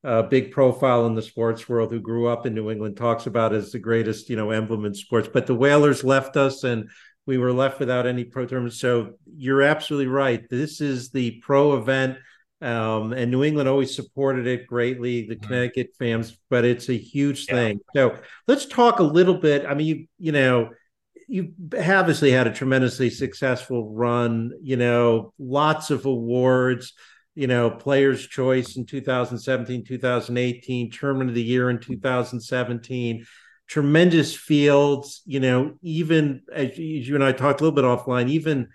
uh, big profile in the sports world, who grew up in New England, talks about as the greatest, you know, emblem in sports. But the Whalers left us, and we were left without any pro tournament. So you're absolutely right. This is the pro event. Um, and New England always supported it greatly, the mm-hmm. Connecticut fans, but it's a huge yeah. thing. So let's talk a little bit. I mean, you, you know, you obviously had a tremendously successful run, you know, lots of awards, you know, players choice in 2017, 2018, tournament of the year in 2017, tremendous fields, you know, even as you and I talked a little bit offline, even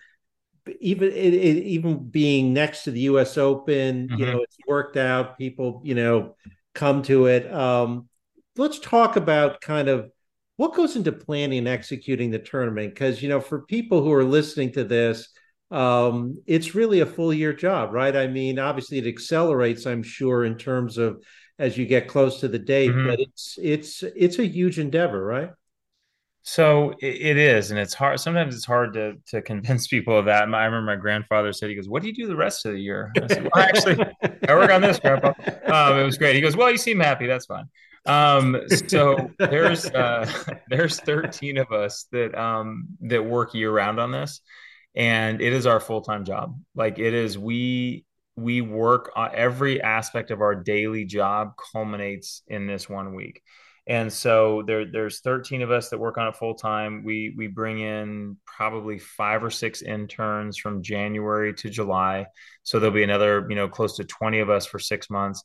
even it, it, even being next to the US Open, mm-hmm. you know, it's worked out, people, you know, come to it. Um let's talk about kind of what goes into planning and executing the tournament because you know for people who are listening to this um, it's really a full year job right i mean obviously it accelerates i'm sure in terms of as you get close to the date mm-hmm. but it's it's it's a huge endeavor right so it is, and it's hard. Sometimes it's hard to to convince people of that. I remember my grandfather said, "He goes, what do you do the rest of the year?" I said, well, "Actually, I work on this, Grandpa." Um, it was great. He goes, "Well, you seem happy. That's fine." Um, so there's uh, there's 13 of us that um, that work year round on this, and it is our full time job. Like it is, we we work on every aspect of our daily job culminates in this one week. And so there, there's 13 of us that work on it full time. We we bring in probably five or six interns from January to July. So there'll be another, you know, close to 20 of us for six months.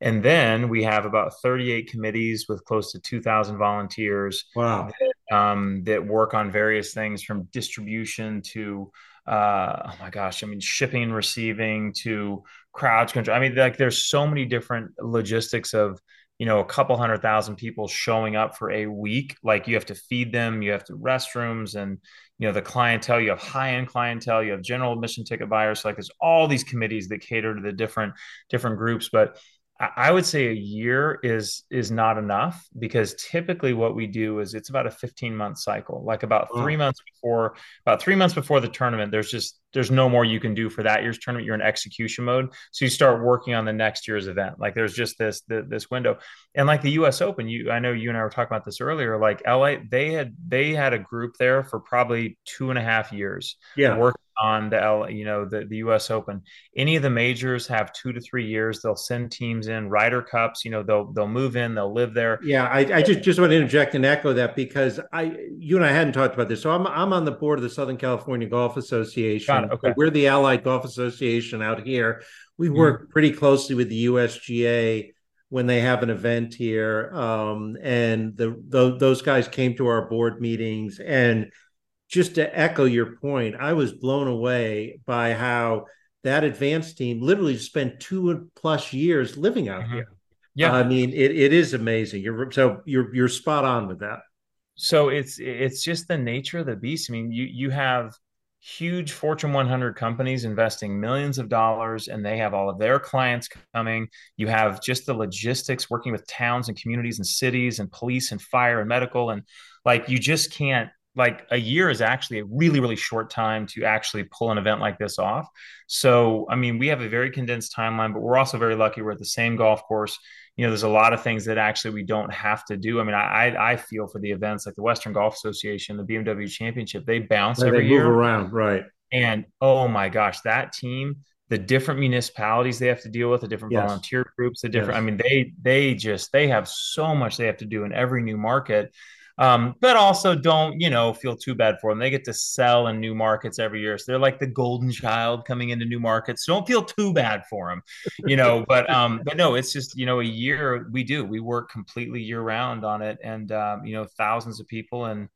And then we have about 38 committees with close to 2,000 volunteers wow. that, um, that work on various things from distribution to, uh, oh my gosh, I mean, shipping, and receiving to crowd control. I mean, like there's so many different logistics of, you know, a couple hundred thousand people showing up for a week. Like you have to feed them, you have to restrooms and, you know, the clientele, you have high end clientele, you have general admission ticket buyers. So like there's all these committees that cater to the different, different groups. But I would say a year is is not enough because typically what we do is it's about a 15 month cycle. Like about three months before, about three months before the tournament, there's just there's no more you can do for that year's tournament. You're in execution mode, so you start working on the next year's event. Like there's just this this window, and like the U.S. Open, you I know you and I were talking about this earlier. Like LA, they had they had a group there for probably two and a half years. Yeah, working on the L, you know, the, the US Open. Any of the majors have two to three years. They'll send teams in Ryder Cups, you know, they'll they'll move in, they'll live there. Yeah, I, I just just want to interject and echo that because I you and I hadn't talked about this. So I'm I'm on the board of the Southern California Golf Association. Okay. We're the Allied Golf Association out here. We mm-hmm. work mm-hmm. pretty closely with the USGA when they have an event here. Um, and the, the those guys came to our board meetings and just to echo your point, I was blown away by how that advanced team literally spent two plus years living out mm-hmm. here. Yeah, I mean it, it is amazing. You're so you're you're spot on with that. So it's it's just the nature of the beast. I mean, you you have huge Fortune 100 companies investing millions of dollars, and they have all of their clients coming. You have just the logistics working with towns and communities and cities and police and fire and medical, and like you just can't like a year is actually a really really short time to actually pull an event like this off. So i mean we have a very condensed timeline but we're also very lucky we're at the same golf course. You know there's a lot of things that actually we don't have to do. I mean i i feel for the events like the western golf association the bmw championship they bounce every they year. move around right. And oh my gosh that team the different municipalities they have to deal with the different yes. volunteer groups the different yes. i mean they they just they have so much they have to do in every new market um, but also don't, you know, feel too bad for them. They get to sell in new markets every year. So they're like the golden child coming into new markets. So don't feel too bad for them, you know, but, um, but no, it's just, you know, a year we do, we work completely year round on it and, um, you know, thousands of people and,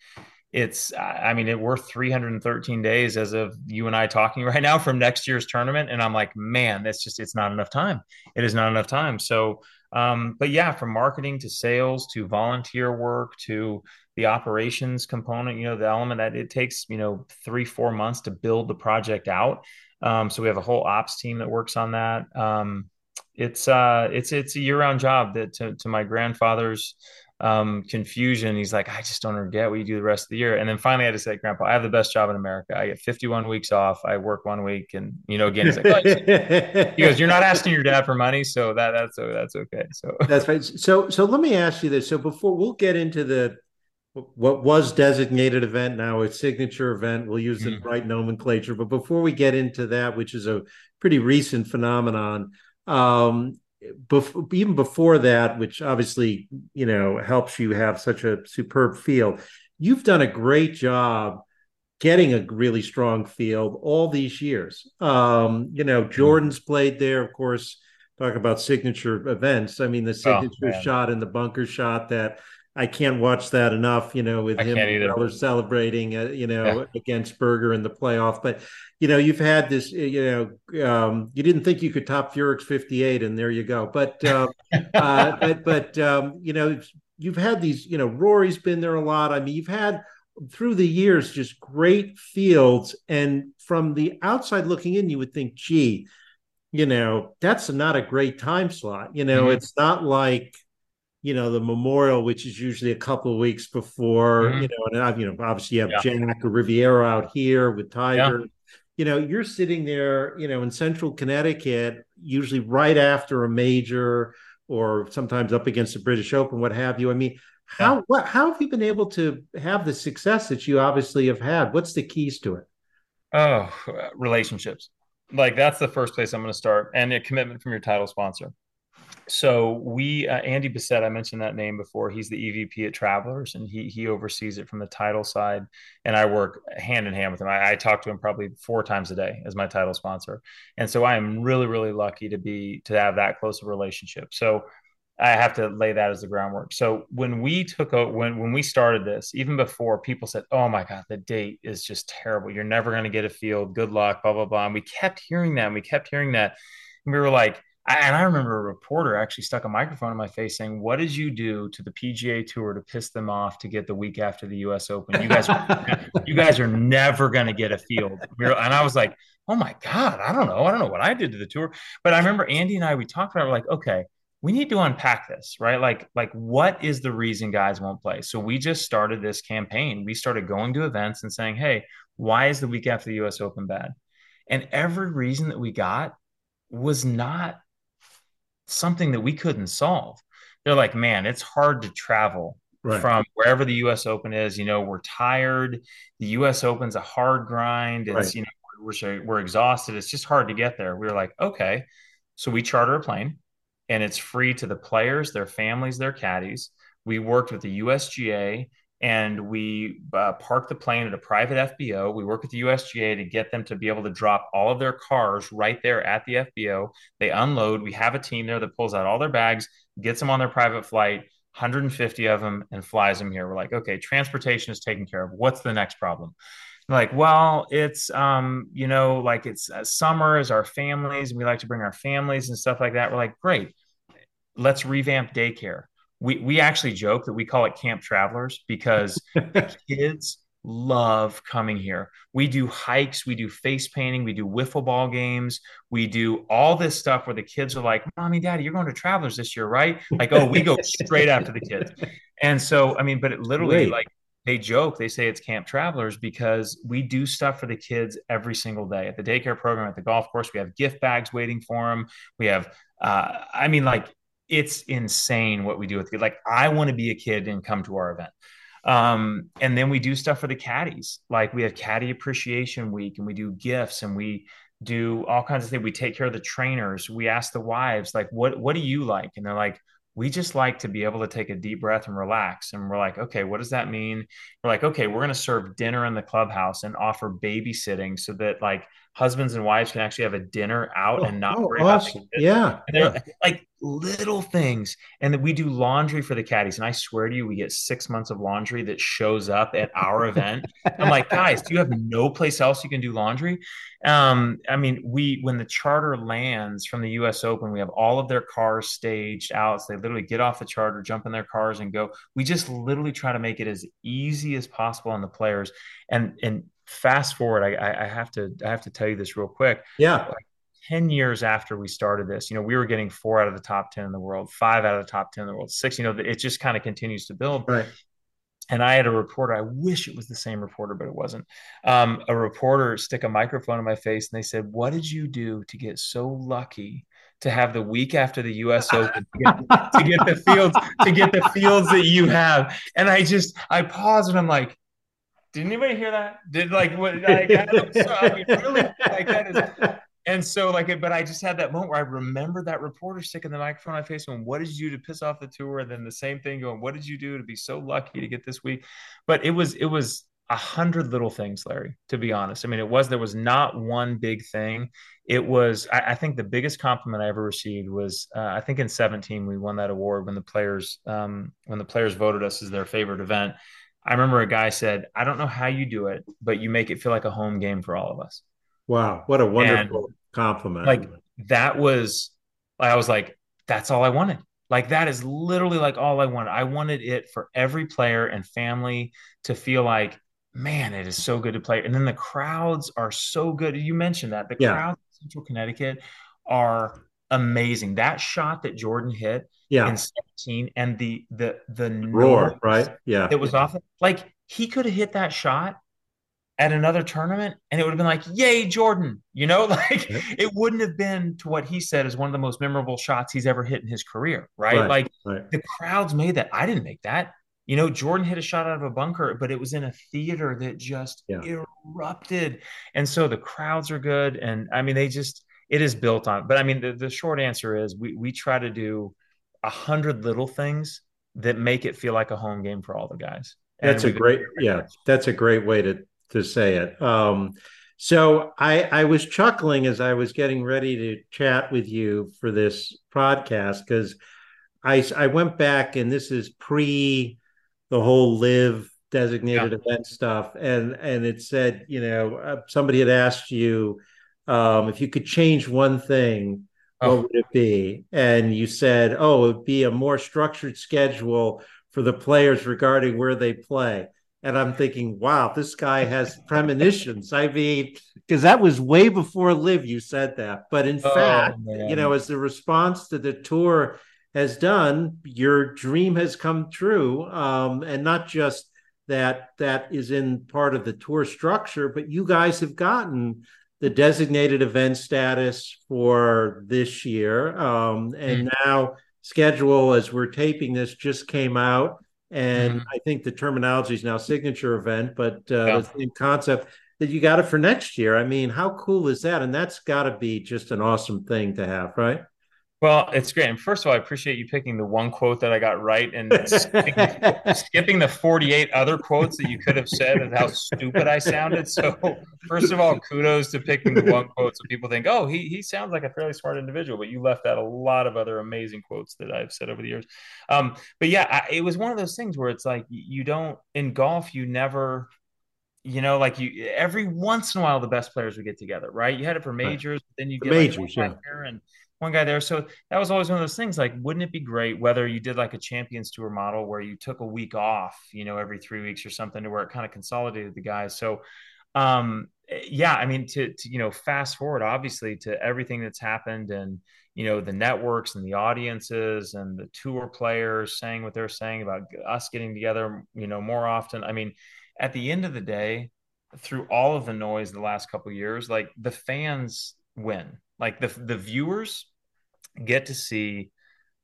it's i mean it, we're 313 days as of you and i talking right now from next year's tournament and i'm like man that's just it's not enough time it is not enough time so um, but yeah, from marketing to sales to volunteer work to the operations component, you know, the element that it takes, you know, three, four months to build the project out. Um, so we have a whole ops team that works on that. Um, it's uh, it's it's a year-round job that to, to my grandfather's um, confusion. He's like, I just don't get what you do the rest of the year. And then finally, I had to say, Grandpa, I have the best job in America. I get 51 weeks off. I work one week, and you know, again, he's like, oh. he goes, "You're not asking your dad for money, so that that's that's okay." So that's right. So so let me ask you this. So before we'll get into the what was designated event now a signature event we'll use the mm-hmm. right nomenclature but before we get into that which is a pretty recent phenomenon um, bef- even before that, which obviously you know helps you have such a superb field, you've done a great job getting a really strong field all these years. Um, you know, mm-hmm. Jordan's played there, of course. Talk about signature events. I mean, the oh, signature oh, shot and the bunker shot that I can't watch that enough, you know, with I him celebrating, uh, you know, yeah. against Berger in the playoff. But, you know, you've had this, uh, you know, um, you didn't think you could top Furyk's 58, and there you go. But, uh, uh, but, but um, you know, you've had these, you know, Rory's been there a lot. I mean, you've had through the years just great fields. And from the outside looking in, you would think, gee, you know, that's not a great time slot. You know, mm-hmm. it's not like, you know, the memorial, which is usually a couple of weeks before, mm-hmm. you know, and I've, you know, obviously you have yeah. Jack or Riviera out here with Tiger. Yeah. You know, you're sitting there, you know, in central Connecticut, usually right after a major or sometimes up against the British Open, what have you. I mean, how yeah. what how have you been able to have the success that you obviously have had? What's the keys to it? Oh, relationships. Like that's the first place I'm going to start, and a commitment from your title sponsor. So we, uh, Andy Bessette, I mentioned that name before. He's the EVP at Travelers, and he he oversees it from the title side. And I work hand in hand with him. I, I talk to him probably four times a day as my title sponsor, and so I am really really lucky to be to have that close a relationship. So I have to lay that as the groundwork. So when we took a, when when we started this, even before people said, "Oh my God, the date is just terrible. You're never going to get a field. Good luck." Blah blah blah. And we kept hearing that. And we kept hearing that. And we were like, and I remember a reporter actually stuck a microphone in my face saying, "What did you do to the PGA Tour to piss them off to get the week after the U.S. Open? You guys, you guys are never going to get a field." And I was like, "Oh my God, I don't know. I don't know what I did to the tour." But I remember Andy and I we talked about it, we're like, okay we need to unpack this right like like what is the reason guys won't play so we just started this campaign we started going to events and saying hey why is the week after the us open bad and every reason that we got was not something that we couldn't solve. They're like man it's hard to travel right. from wherever the us open is you know we're tired. The us open's a hard grind. It's right. you know we're, we're exhausted. It's just hard to get there. We were like okay. So we charter a plane and it's free to the players, their families, their caddies. We worked with the USGA and we uh, parked the plane at a private FBO. We work with the USGA to get them to be able to drop all of their cars right there at the FBO. They unload. We have a team there that pulls out all their bags, gets them on their private flight, 150 of them, and flies them here. We're like, okay, transportation is taken care of. What's the next problem? like well it's um you know like it's uh, summer is our families and we like to bring our families and stuff like that we're like great let's revamp daycare we we actually joke that we call it camp travelers because the kids love coming here. We do hikes we do face painting we do wiffle ball games we do all this stuff where the kids are like mommy daddy you're going to travelers this year right? Like oh we go straight after the kids. And so i mean but it literally Wait. like they joke they say it's camp travelers because we do stuff for the kids every single day. At the daycare program at the golf course we have gift bags waiting for them we have uh, i mean like it's insane what we do with kids like i want to be a kid and come to our event um, and then we do stuff for the caddies like we have caddy appreciation week and we do gifts and we do all kinds of things we take care of the trainers we ask the wives like what what do you like and they're like we just like to be able to take a deep breath and relax. And we're like, okay, what does that mean? We're like, okay, we're going to serve dinner in the clubhouse and offer babysitting so that like husbands and wives can actually have a dinner out oh, and not oh, worry awesome. about yeah, yeah. like little things. And that we do laundry for the caddies. And i swear to you we get six months of laundry that shows up at our event. I'm like guys do you have no place else you can do laundry. Um i mean we when the charter lands from the us open we have all of their cars staged out. So they literally get off the charter jump in their cars and go. We just literally try to make it as easy as possible on the players. And and fast forward I, I have to i have to tell you this real quick. Yeah 10 years after we started this, you know, we were getting four out of the top 10 in the world, five out of the top 10 in the world, six, you know, it just kind of continues to build. Right. And I had a reporter, I wish it was the same reporter, but it wasn't. Um, a reporter stick a microphone in my face and they said, What did you do to get so lucky to have the week after the US Open to get, to get the fields, to get the fields that you have? And I just I paused and I'm like, did anybody hear that? Did like what? Like, I, so, I mean, really, like that is and so like but i just had that moment where i remember that reporter sticking the microphone on my face what did you do to piss off the tour? And then the same thing going what did you do to be so lucky to get this week? But it was it was a hundred little things larry to be honest. I mean it was there was not one big thing. It was i, I think the biggest compliment i ever received was uh, i think in 17 we won that award when the players um, when the players voted us as their favorite event. I remember a guy said i don't know how you do it but you make it feel like a home game for all of us Wow, what a wonderful and compliment. Like that was I was like, that's all I wanted. Like that is literally like all I wanted. I wanted it for every player and family to feel like, man, it is so good to play. And then the crowds are so good. You mentioned that the Yeah. crowds in Central Connecticut are amazing. That shot that Jordan hit Yeah. in 17 and the the the Roar, right? Yeah. It was off like he could have hit that shot at another tournament and it would have been like, yay, Jordan. You know, like Yep. it wouldn't have been to what he said is one of the most memorable shots he's ever hit in his career, right? Right. Like Right. the crowds made that. I didn't make that. You know, Jordan hit a shot out of a bunker, but it was in a theater that just Yeah. erupted. And so the crowds are good. And I mean, they just, it is built on. But I mean, the, the short answer is we, we try to do a hundred little things that make it feel like a home game for all the guys. That's a great, yeah, that's a great way to to say it. Um, so I I was chuckling as I was getting ready to chat with you for this podcast because I I went back and this is pre the whole live designated Yeah. event stuff and and it said you know uh, somebody had asked you um, if you could change one thing what Oh, would it be and you said oh it would be a more structured schedule for the players regarding where they play and I'm thinking wow this guy has premonitions I mean because that was way before LIV you said that but in fact oh you know as the response to the tour has done, your dream has come true. Um, and not just that that is in part of the tour structure, but you guys have gotten the designated event status for this year. Um, and Mm, now schedule as we're taping this just came out. And mhm. I think the terminology is now signature event, but uh, Yeah. the same concept that you got it for next year. I mean, how cool is that? And that's got to be just an awesome thing to have, right? Well, it's great. And first of all, I appreciate you picking the one quote that I got right and skipping the, skipping the 48 other quotes that you could have said and how stupid I sounded. So, first of all, kudos to picking the one quote so people think, oh, he, he sounds like a fairly smart individual, but you left out a lot of other amazing quotes that I've said over the years. Um, but yeah, I, it was one of those things where it's like you don't, in golf, you never you know, like you every once in a while the best players would get together, right? You had it for Right. majors, but then you The get like majors, guy yeah. and one guy there. So that was always one of those things. Like, wouldn't it be great whether you did like a Champions Tour model where you took a week off, you know, every three weeks or something, to where it kind of consolidated the guys. So, um, yeah, I mean, to, to you know, fast forward obviously to everything that's happened and you know the networks and the audiences and the tour players saying what they're saying about us getting together, you know, more often. I mean, at the end of the day through all of the noise the last couple years, like the fans win. Like the the viewers get to see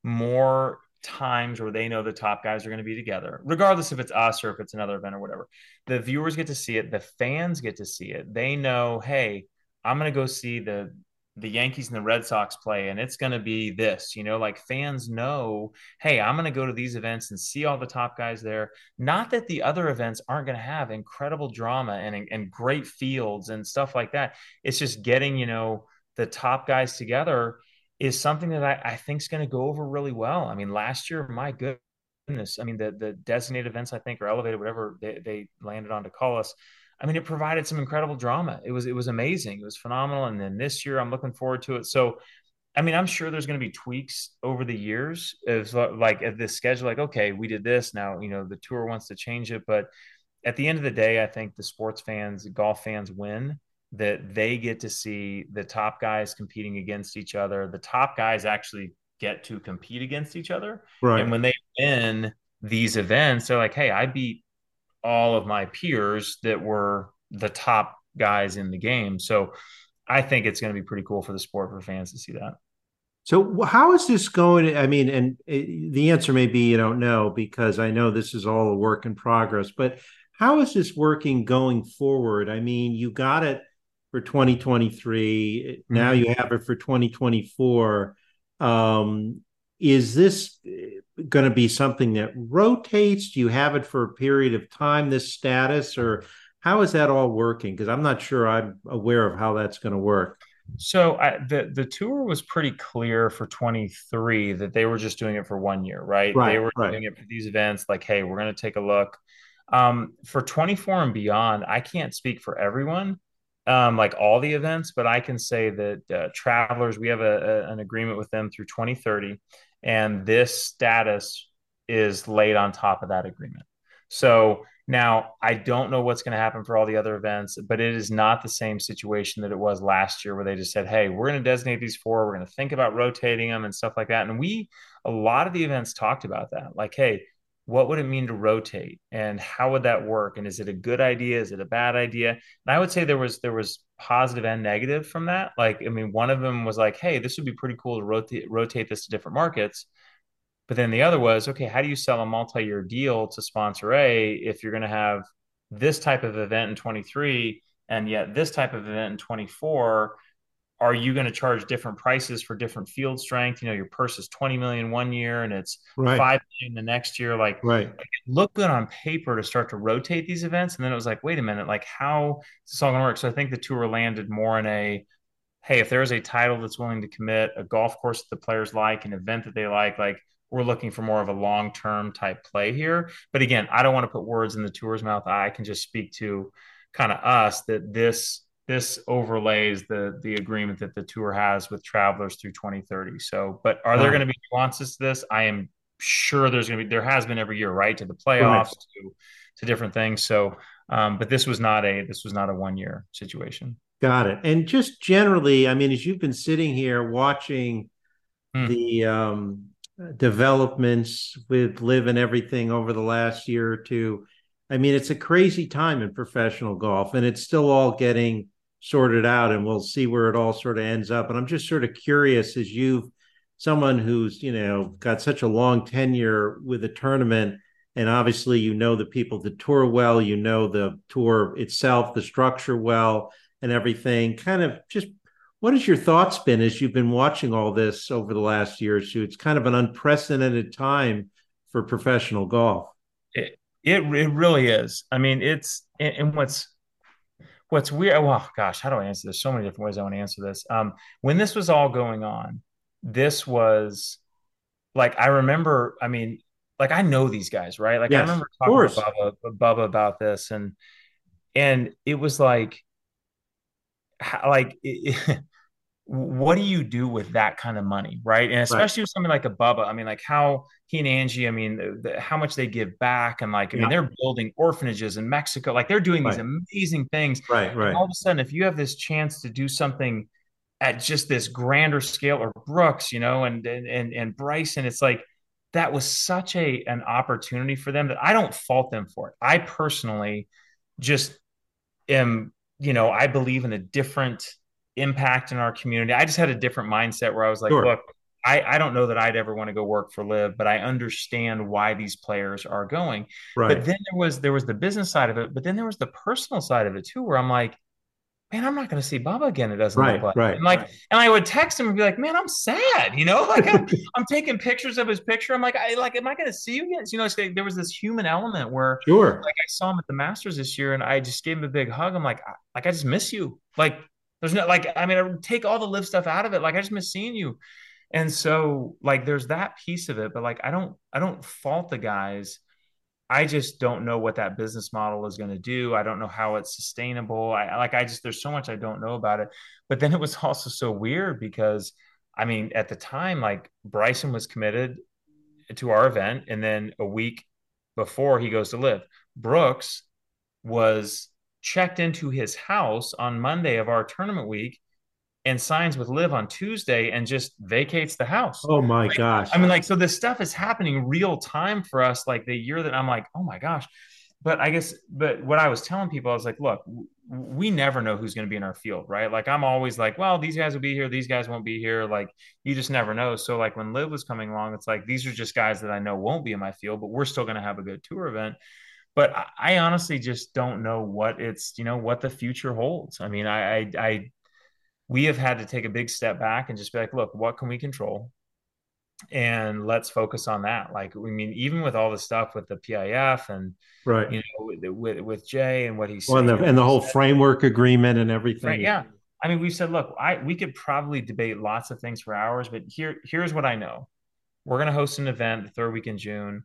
more times where they know the top guys are going to be together, regardless if it's us or if it's another event or whatever. The viewers get to see it, the fans get to see it. They know, hey, I'm going to go see the the Yankees and the Red Sox play, and it's going to be this, you know, like fans know, hey, I'm going to go to these events and see all the top guys there. Not that the other events aren't going to have incredible drama and, and great fields and stuff like that. It's just getting, you know, the top guys together is something that I, I think is going to go over really well. I mean, last year, my goodness, I mean, the the designated events, I think, are elevated, whatever they, they landed on to call us. I mean, it provided some incredible drama. It was it was amazing. It was phenomenal. And then this year, I'm looking forward to it. So, I mean, I'm sure there's going to be tweaks over the years of like at this schedule. Like, okay, we did this. Now, you know, the tour wants to change it, but at the end of the day, I think the sports fans, golf fans win that they get to see the top guys competing against each other. The top guys actually get to compete against each other. Right. And when they win these events, they're like, hey, I beat all of my peers that were the top guys in the game. So I think it's going to be pretty cool for the sport for fans to see that. So how is this going? I mean, and it, the answer may be you don't know because I know this is all a work in progress, but how is this working going forward? I mean, you got it for 2023. Now Mhm. you have it for 2024. Um, is this going to be something that rotates? Do you have it for a period of time, this status, or how is that all working? Because I'm not sure I'm aware of how that's going to work. So I, the the tour was pretty clear for 23 that they were just doing it for one year, right? They were right. doing it for these events, like, hey, we're going to take a look. Um, for 24 and beyond, I can't speak for everyone, um, like all the events, but I can say that uh, Travelers, we have a, a- an agreement with them through 2030, and this status is laid on top of that agreement. So now I don't know what's going to happen for all the other events, but it is not the same situation that it was last year where they just said, "Hey, we're going to designate these four. We're going to think about rotating them and stuff like that." And we a lot of the events talked about that. Like, "Hey, what would it mean to rotate? And how would that work? And is it a good idea? Is it a bad idea? And i would say there was there was positive and negative from that. Like i mean one of them was like hey this would be pretty cool to rotate rotate this to different markets. But then the other was, okay, how do you sell a multi-year deal to sponsor A if you're going to have this type of event in 23 and yet this type of event in 24? Are you going to charge different prices for different field strength? You know, your purse is 20 million one year and it's right. five million the next year. Like, right. look good on paper to start to rotate these events. And then it was like, wait a minute, like how is this all going to work? So I think the tour landed more in a, hey, if there is a title that's willing to commit, a golf course that the players like, an event that they like, like we're looking for more of a long term type play here. But again, I don't want to put words in the tour's mouth. I can just speak to kind of us that this this overlays the the agreement that the tour has with travelers through 2030. So, but are there going to be nuances to this? I am sure there's going to be. There has been every year, right, to the playoffs, right. to to different things. So, um, but this was not a this was not a one year situation. Got it. And just generally, I mean, as you've been sitting here watching hmm. the um, developments with LIV and everything over the last year or two. I mean, it's a crazy time in professional golf, and it's still all getting sorted out, and we'll see where it all sort of ends up. And I'm just sort of curious as you've someone who's you know got such a long tenure with a tournament and obviously you know the people the tour well you know the tour itself the structure well and everything kind of just what has your thoughts been as you've been watching all this over the last year or two? It's kind of an unprecedented time for professional golf. It it, it really is. I mean, it's and what's what's weird. Well, gosh, how do I answer this? So many different ways I want to answer this. Um, when this was all going on, this was like I remember. I mean, like I know these guys, right? Like yes, I remember talking to Bubba, Bubba about this, and and it was like how, like it, what do you do with that kind of money right and especially right. with something like a bubba i mean like how he and angie i mean the, the, how much they give back and like i yeah. mean they're building orphanages in mexico like they're doing right. these amazing things right right and all of a sudden if you have this chance to do something at just this grander scale or brooks you know and and and bryson it's like that was such a an opportunity for them that i don't fault them for it i personally just am you know, I believe in a different impact in our community. I just had a different mindset where I was like, sure. look, I, I don't know that I'd ever want to go work for LIV, but I understand why these players are going. Right. But then there was there was the business side of it, but then there was the personal side of it too, where I'm like, man, I'm not going to see Bubba again. It doesn't right, look like. Right, and like, right. and I would text him and be like, man, I'm sad. You know, like I'm, I'm taking pictures of his picture. I'm like, I like, am I going to see you again? So, you know, like, there was this human element where, sure, like, I saw him at the Masters this year, and I just gave him a big hug. I'm like, I, like, I just miss you. Like, there's no like, I mean, I take all the LIV stuff out of it. Like, I just miss seeing you. And so, like, there's that piece of it, but like, I don't, I don't fault the guys I just don't know what that business model is going to do. I don't know how it's sustainable. I like I just there's so much I don't know about it. But then it was also so weird because I mean at the time like Bryson was committed to our event and then a week before he goes to LIV Brooks was checked into his house on Monday of our tournament week and signs with LIV on Tuesday and just vacates the house. Oh my like, gosh. I mean, like, so this stuff is happening real time for us. Like the year that I'm like, oh my gosh. But I guess, but what I was telling people, I was like, look, we never know who's going to be in our field, right? Like I'm always like, well, these guys will be here, these guys won't be here. Like you just never know. So like when LIV was coming along, it's like these are just guys that I know won't be in my field, but we're still going to have a good tour event. But I honestly just don't know what it's, you know, what the future holds. I mean, I, I, I we have had to take a big step back and just be like, look, what can we control? And let's focus on that. Like, I mean, even with all the stuff with the PIF and right, you know, with with Jay and what he's well, and the, and the whole said, framework agreement and everything. Right, yeah. I mean, we said, look, I we could probably debate lots of things for hours, but here here's what I know: we're going to host an event the third week in June.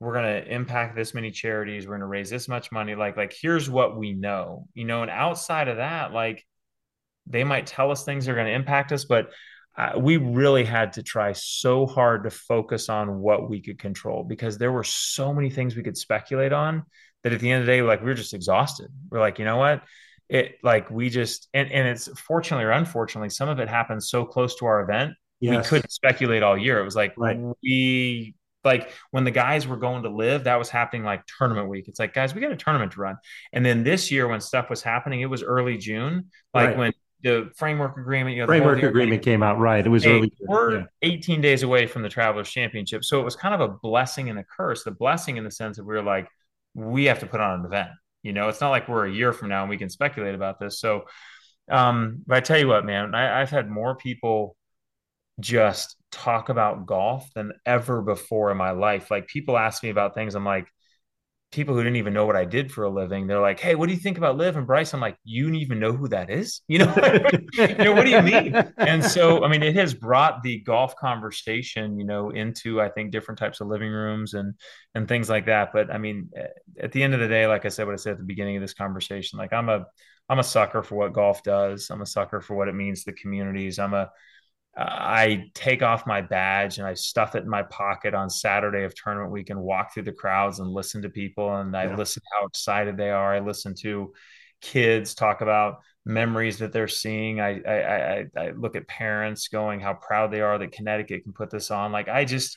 We're going to impact this many charities. We're going to raise this much money. Like, like here's what we know, you know. And outside of that, like they might tell us things that are going to impact us, but uh, we really had to try so hard to focus on what we could control because there were so many things we could speculate on that at the end of the day, like we were just exhausted. We're like, you know what? It like we just and, and it's fortunately or unfortunately, some of it happened so close to our event, yes. we couldn't speculate all year. It was like right. we like when the guys were going to LIV, that was happening like tournament week. It's like, guys, we got a tournament to run. And then this year, when stuff was happening, it was early June, like right. when the framework agreement, you know, framework agreement came out, right? It was hey, early. We're yeah. 18 days away from the Travelers Championship, so it was kind of a blessing and a curse. The blessing in the sense that we were like, we have to put on an event. You know, it's not like we're a year from now and we can speculate about this. So, um, but I tell you what, man, I, I've had more people just talk about golf than ever before in my life. Like people ask me about things. I'm like, people who didn't even know what I did for a living. They're like, "Hey, what do you think about LIV and Bryce?" I'm like, "You don't even know who that is? You know, you know what do you mean?" And so, I mean, it has brought the golf conversation, you know, into I think different types of living rooms and and things like that. But I mean, at the end of the day, like I said, what I said at the beginning of this conversation, like I'm a I'm a sucker for what golf does. I'm a sucker for what it means to the communities. I'm a I take off my badge and I stuff it in my pocket on Saturday of tournament week and walk through the crowds and listen to people. And I yeah. listen how excited they are. I listen to kids talk about memories that they're seeing. I, I, I, I look at parents going how proud they are that Connecticut can put this on. Like I just,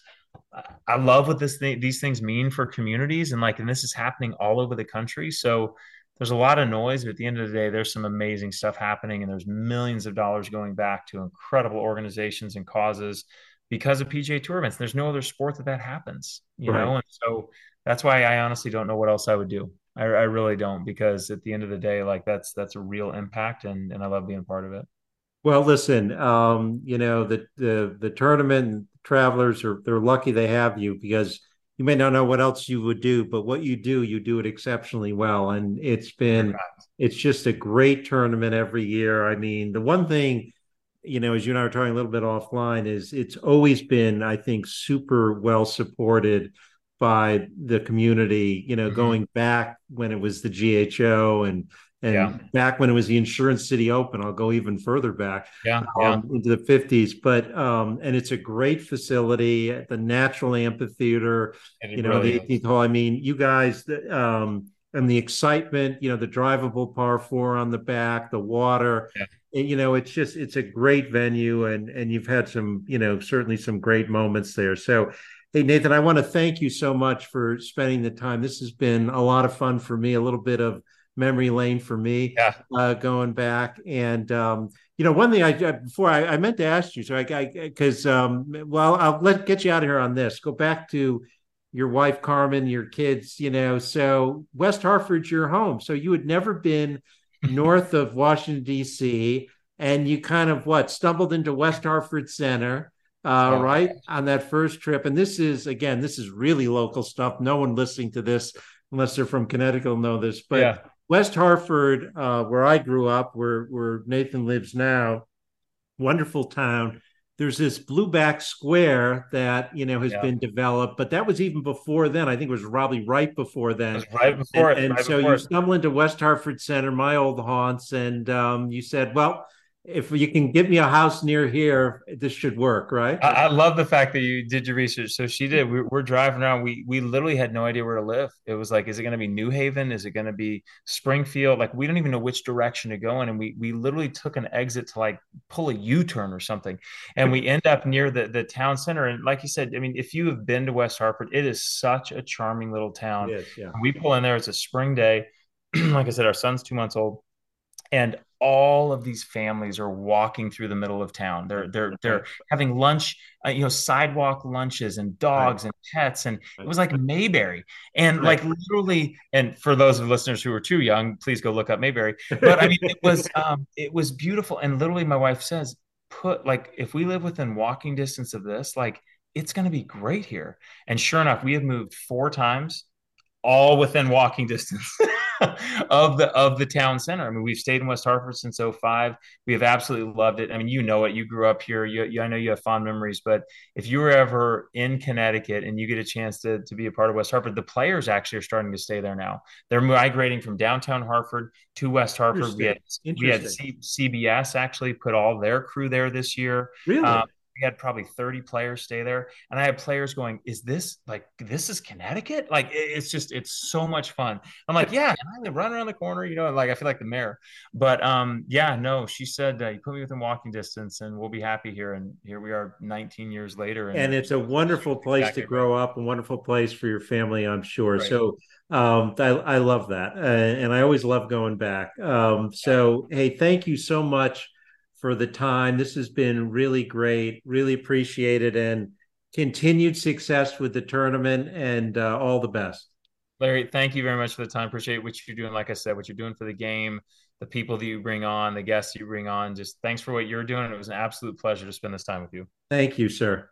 I love what this thing, these things mean for communities. And like, and this is happening all over the country. So there's a lot of noise, but at the end of the day, there's some amazing stuff happening, and there's millions of dollars going back to incredible organizations and causes because of PGA Tour events. There's no other sport that that happens, you right. know, and so that's why I honestly don't know what else I would do. I, I, really don't because at the end of the day, like that's that's a real impact, and and I love being part of it. Well, listen, um, you know the the the tournament travelers are they're lucky they have you because you may not know what else you would do, but what you do, you do it exceptionally well. And it's been, it's just a great tournament every year. I mean, the one thing, you know, as you and I were talking a little bit offline, is it's always been, I think, super well supported by the community, you know, mm-hmm. going back when it was the GHO and and yeah. back when it was the Insurance City Open, I'll go even further back, yeah, um, yeah. into the fifties. But um, and it's a great facility, the natural amphitheater, you know, the 18th hole. I mean, you guys, um, and the excitement, you know, the drivable par four on the back, the water. Yeah. And, you know, it's just it's a great venue, and and you've had some, you know, certainly some great moments there. So. Hey, Nathan, I want to thank you so much for spending the time. This has been a lot of fun for me, a little bit of memory lane for me yeah. uh, going back. And um, you know, one thing I before I, I meant to ask you, so I because um, well, I'll let get you out of here on this. Go back to your wife Carmen, your kids. You know, so West Hartford's your home, so you had never been north of Washington D.C. And you kind of what stumbled into West Hartford Center, uh, oh. right on that first trip. And this is again, this is really local stuff. No one listening to this unless they're from Connecticut will know this. But yeah. West Hartford, uh, where I grew up, where where Nathan lives now, wonderful town. There's this Blueback Square that you know has yeah. been developed, but that was even before then. I think it was probably right before then. right before and, it. And right so you stumble into West Hartford Center, my old haunts, and um, you said, "Well, if you can get me a house near here, this should work, right? I, I love the fact that you did your research. So she did. We, are driving around. We we literally had no idea where to live. It was like, is it going to be New Haven? Is it going to be Springfield? Like we don't even know which direction to go in. And we we literally took an exit to like pull a U turn or something, and we end up near the the town center. And like you said, I mean, if you have been to West Hartford, it is such a charming little town. Yes, yeah. We pull in there. It's a spring day. like I said, our son's two months old and all of these families are walking through the middle of town. They're they're they're having lunch, uh, you know, sidewalk lunches and dogs right. and pets, and it was like Mayberry, and right. like literally. And for those of listeners who are too young, please go look up Mayberry. But I mean, it was um, it was beautiful, and literally, my wife says, "Put like if we live within walking distance of this, like it's going to be great here." And sure enough, we have moved four times, all within walking distance. of the of the town center. I mean, we've stayed in West Hartford since 05. We have absolutely loved it. I mean, you know it. You grew up here. You, you, I know you have fond memories. But if you were ever in Connecticut and you get a chance to to be a part of West Hartford, the players actually are starting to stay there now. They're migrating from downtown Hartford to West Hartford. We had we had C- CBS actually put all their crew there this year. Really. Um, we had probably 30 players stay there and i had players going is this like this is connecticut? Like it's just it's so much fun. I'm like yeah i right around the corner you know like i feel like the mayor. But um yeah no she said uh, you put me within walking distance and we'll be happy here and here we are 19 years later and, and it's a wonderful place exactly to grow right. up a wonderful place for your family i'm sure. Right. so um, I, I, love that uh, and i always love going back. Um, so hey thank you so much for the time. This has been really great. Really appreciated, and continued success with the tournament and uh, all the best. Larry, thank you very much for the time. Appreciate what you're doing. Like I said, what you're doing for the game, the people that you bring on, the guests you bring on. Just thanks for what you're doing. It was an absolute pleasure to spend this time with you. Thank you, sir.